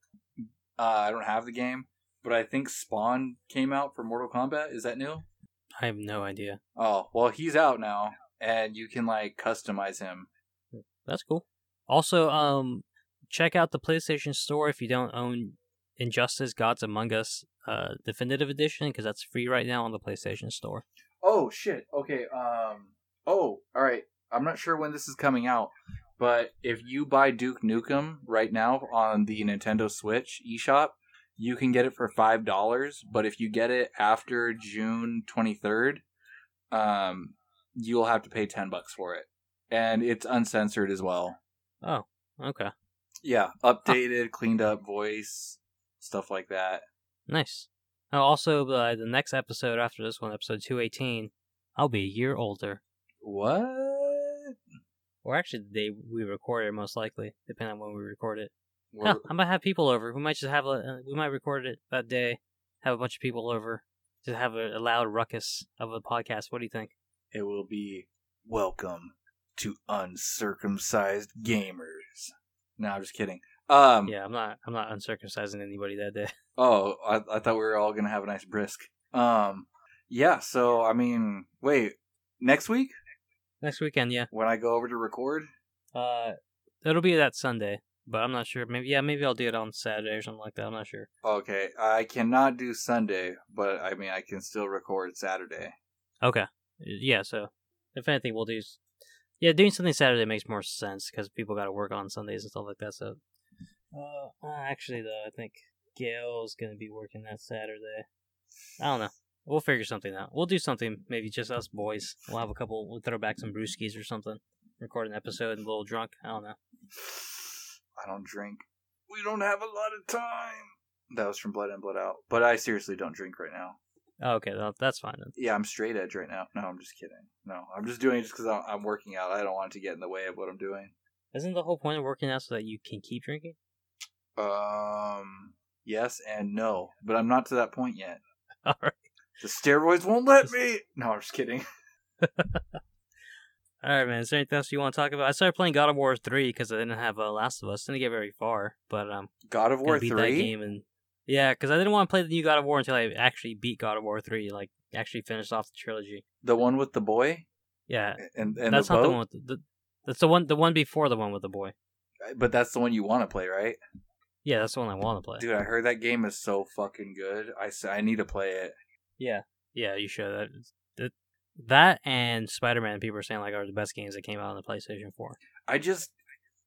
Uh, I don't have the game, but I think Spawn came out for Mortal Kombat. Is that new? I have no idea. Oh, well, he's out now, and you can like customize him. That's cool. Also, um, check out the PlayStation Store if you don't own Injustice: Gods Among Us uh, Definitive Edition because that's free right now on the PlayStation Store. Oh shit. Okay. Um. Oh, all right. I'm not sure when this is coming out, but if you buy Duke Nukem right now on the Nintendo Switch eShop, you can get it for five dollars. But if you get it after June 23rd, um, you'll have to pay ten bucks for it, and it's uncensored as well. Oh, okay, Yeah, updated, cleaned up voice, stuff like that. nice. Oh, also, uh, the next episode after this one, episode two eighteen, I'll be a year older. What? Or actually, the day we record it, most likely, depending on when we record it. We're- Huh, I might have people over. We might just have a. Uh, we might record it that day. Have a bunch of people over. Just have a, a loud ruckus of a podcast. What do you think? it will be welcome to uncircumcised gamers. No, I'm just kidding. Um. Yeah, I'm not. I'm not uncircumcising anybody that day. Oh, I, I thought we were all gonna have a nice brisk. Um. Yeah. So I mean, wait. Next week Next weekend, yeah. when I go over to record. Uh, it'll be that Sunday, but I'm not sure. Maybe yeah, maybe I'll do it on Saturday or something like that. I'm not sure. Okay, I cannot do Sunday, but I mean I can still record Saturday. Okay. Yeah. So if anything, we'll do. Yeah, doing something Saturday makes more sense because people got to work on Sundays and stuff like that. So, uh, uh, actually, though, I think Gail's gonna be working that Saturday. I don't know. We'll figure something out. We'll do something. Maybe just us boys. We'll have a couple. We'll throw back some brewskis or something. Record an episode and a little drunk. I don't know. I don't drink. We don't have a lot of time. That was from Blood In Blood Out, but I seriously don't drink right now. Oh, okay, well, that's fine then. Yeah, I'm straight edge right now. No, I'm just kidding. No, I'm just doing it just because I'm working out. I don't want it to get in the way of what I'm doing. Isn't the whole point of working out so that you can keep drinking? Um, yes and no, but I'm not to that point yet. All right. The steroids won't let me. No, I'm just kidding. All right, man. Is there anything else you want to talk about? I started playing God of War three because I didn't have uh, Last of Us. Didn't get very far, but um, God of War beat that three. game and yeah, because I didn't want to play the new God of War until I actually beat God of War three, like actually finished off the trilogy. The one with the boy Yeah, and and that's the not boat. the one with the, the. That's the one. The one before the one with the boy. But that's the one you want to play, right? Yeah, that's the one I want to play. Dude, I heard that game is so fucking good. I I need to play it. Yeah, yeah, you should. That, and Spider Man. People are saying like are the best games that came out on the PlayStation Four. I just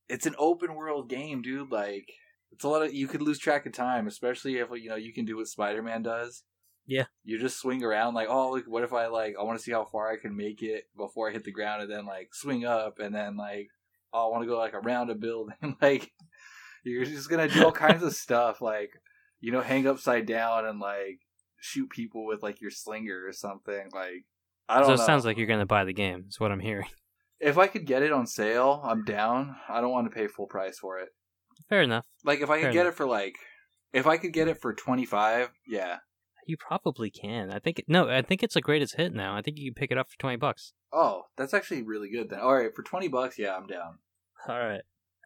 it's an open world game, dude. Like it's a lot of you could lose track of time, especially if you know you can do what Spider Man does. Yeah. You just swing around like, oh look, what if I like I want to see how far I can make it before I hit the ground and then like swing up and then like oh, I want to go like around a building. like you're just gonna do all kinds of stuff, like you know, hang upside down and like shoot people with like your slinger or something. Like I don't So know. it sounds like you're gonna buy the game. Is what I'm hearing. if I could get it on sale, I'm down. I don't want to pay full price for it. Fair enough. Like if I could Fair get enough. it for like if I could get it for 25, yeah. You probably can. I think no. I think it's a greatest hit now. I think you can pick it up for twenty bucks. Oh, that's actually really good then. All right, for 20 bucks, yeah, I'm down. All right.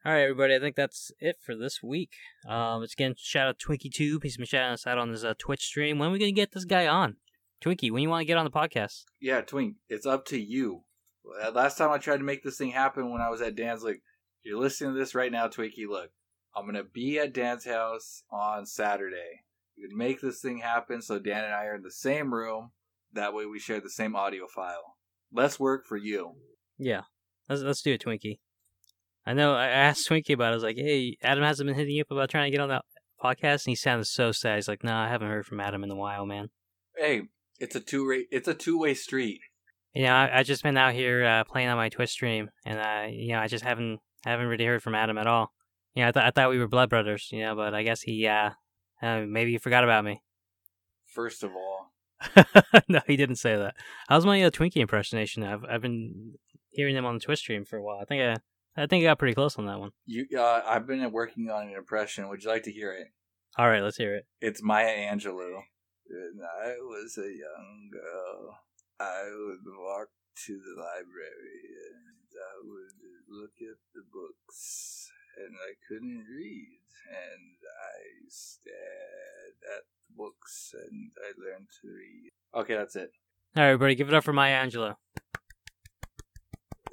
All right, everybody. I think that's it for this week. Um, it's again shout out Twinkie Tube. He's been shouting us out on his uh, Twitch stream. When are we gonna get this guy on? Twinkie, when you want to get on the podcast? Yeah, Twink, it's up to you. Uh, Last time I tried to make this thing happen when I was at Dan's like, you're listening to this right now, Twinkie, look. I'm going to be at Dan's house on Saturday. You can make this thing happen so Dan and I are in the same room. That way we share the same audio file. Less work for you. Yeah, let's let's do it, Twinkie. I know. I asked Twinkie about. it. I was like, "Hey, Adam hasn't been hitting you up about trying to get on that podcast," and he sounded so sad. He's like, "Nah, I haven't heard from Adam in a while, man." Hey, it's a two way it's a two way street. You know, I, I just been out here uh, playing on my Twitch stream, and uh, you know, I just haven't haven't really heard from Adam at all. You know, I thought I thought we were blood brothers, you know, but I guess he uh, uh maybe he forgot about me. First of all, no, he didn't say that. How's my uh, Twinkie impersonation? I've I've been hearing them on the Twitch stream for a while. I think I I think I got pretty close on that one. you uh, I've been working on an impression. Would you like to hear it? All right, let's hear it. It's Maya Angelou. When I was a young girl, I would walk to the library and I would look at the books, and I couldn't read, and I stared at the books, and I learned to read. Okay, that's it. All right, everybody, give it up for Maya Angelou.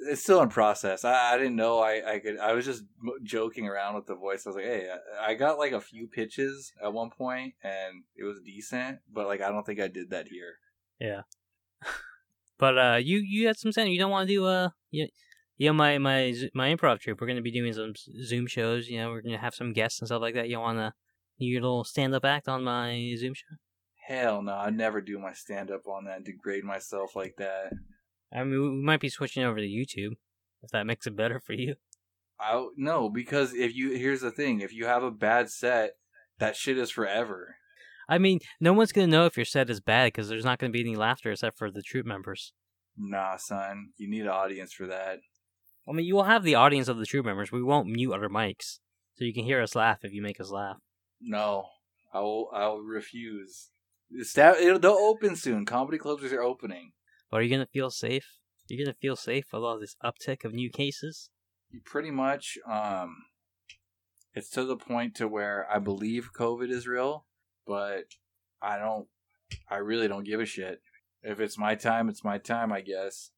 It's still in process. I, I didn't know I, I could. I was just joking around with the voice. I was like, "Hey, I, I got like a few pitches at one point, and it was decent, but like I don't think I did that here." Yeah. but uh, you you had some sense. You don't want to do uh, you, you know my my my improv troupe. We're gonna be doing some Zoom shows. You know, we're gonna have some guests and stuff like that. You want to your little stand up act on my Zoom show? Hell no, I'd never do my stand up on that and degrade myself like that. I mean, we might be switching over to YouTube if that makes it better for you. I no, because if you here's the thing, if you have a bad set, that shit is forever. I mean, no one's gonna know if your set is bad because there's not gonna be any laughter except for the troupe members. Nah, son, you need an audience for that. I mean, you will have the audience of the troupe members. We won't mute other mics, so you can hear us laugh if you make us laugh. No, I will. I will refuse. Stab, it'll, they'll open soon. Comedy clubs are opening. Are you gonna feel safe? You're gonna feel safe with all this uptick of new cases. You pretty much. Um, it's to the point to where I believe COVID is real, but I don't. I really don't give a shit. If it's my time, it's my time. I guess.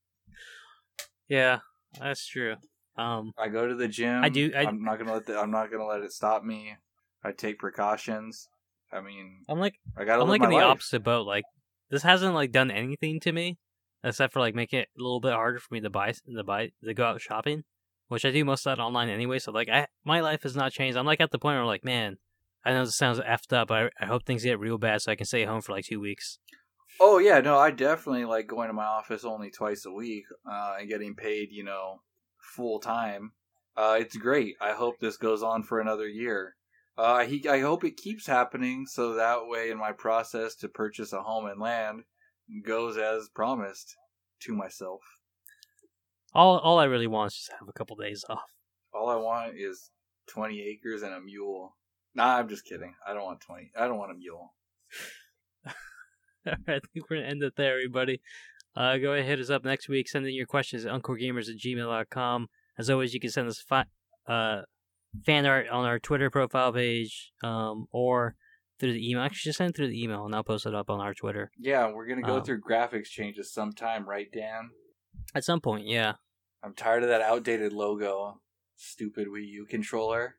Yeah, that's true. Um, I go to the gym. I do- I- I'm not gonna let. The, I'm not gonna let it stop me. I take precautions. I mean, I'm like I gotta I'm like in the life. opposite boat. Like this hasn't like done anything to me, except for like making it a little bit harder for me to buy to buy to go out shopping, which I do most of that online anyway. So like, I my life has not changed. I'm like at the point where like, man, I know this sounds effed up, but I, I hope things get real bad so I can stay home for like two weeks. Oh yeah, no, I definitely like going to my office only twice a week uh, and getting paid, you know, full time. Uh, it's great. I hope this goes on for another year. Uh, he, I hope it keeps happening so that way, in my process to purchase a home and land, goes as promised to myself. All all I really want is just to have a couple days off. All I want is twenty acres and a mule. Nah, I'm just kidding. I don't want twenty. I don't want a mule. I think we're gonna end it there, everybody. Uh, go ahead and hit us up next week. Send in your questions at unclegamers at gmail.com. As always, you can send us fi- uh, fan art on our Twitter profile page um, or through the email. Actually, just send it through the email and I'll post it up on our Twitter. Yeah, we're gonna go Um, through graphics changes sometime, right, Dan? At some point, yeah. I'm tired of that outdated logo. Stupid Wii U controller.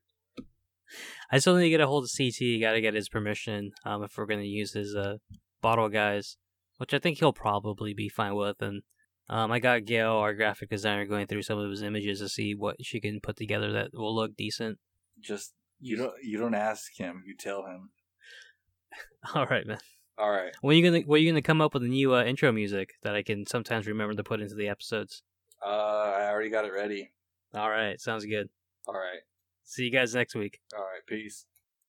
I still need to get a hold of CT. Got to get his permission um, if we're going to use his uh, bottle guys, which I think he'll probably be fine with. And um, I got Gail, our graphic designer, going through some of his images to see what she can put together that will look decent. Just you don't you don't ask him, you tell him. All right, man. All right. When are you gonna when are you gonna come up with a new uh, intro music that I can sometimes remember to put into the episodes? Uh I already got it ready. All right, sounds good. All right. See you guys next week. All right. Peace.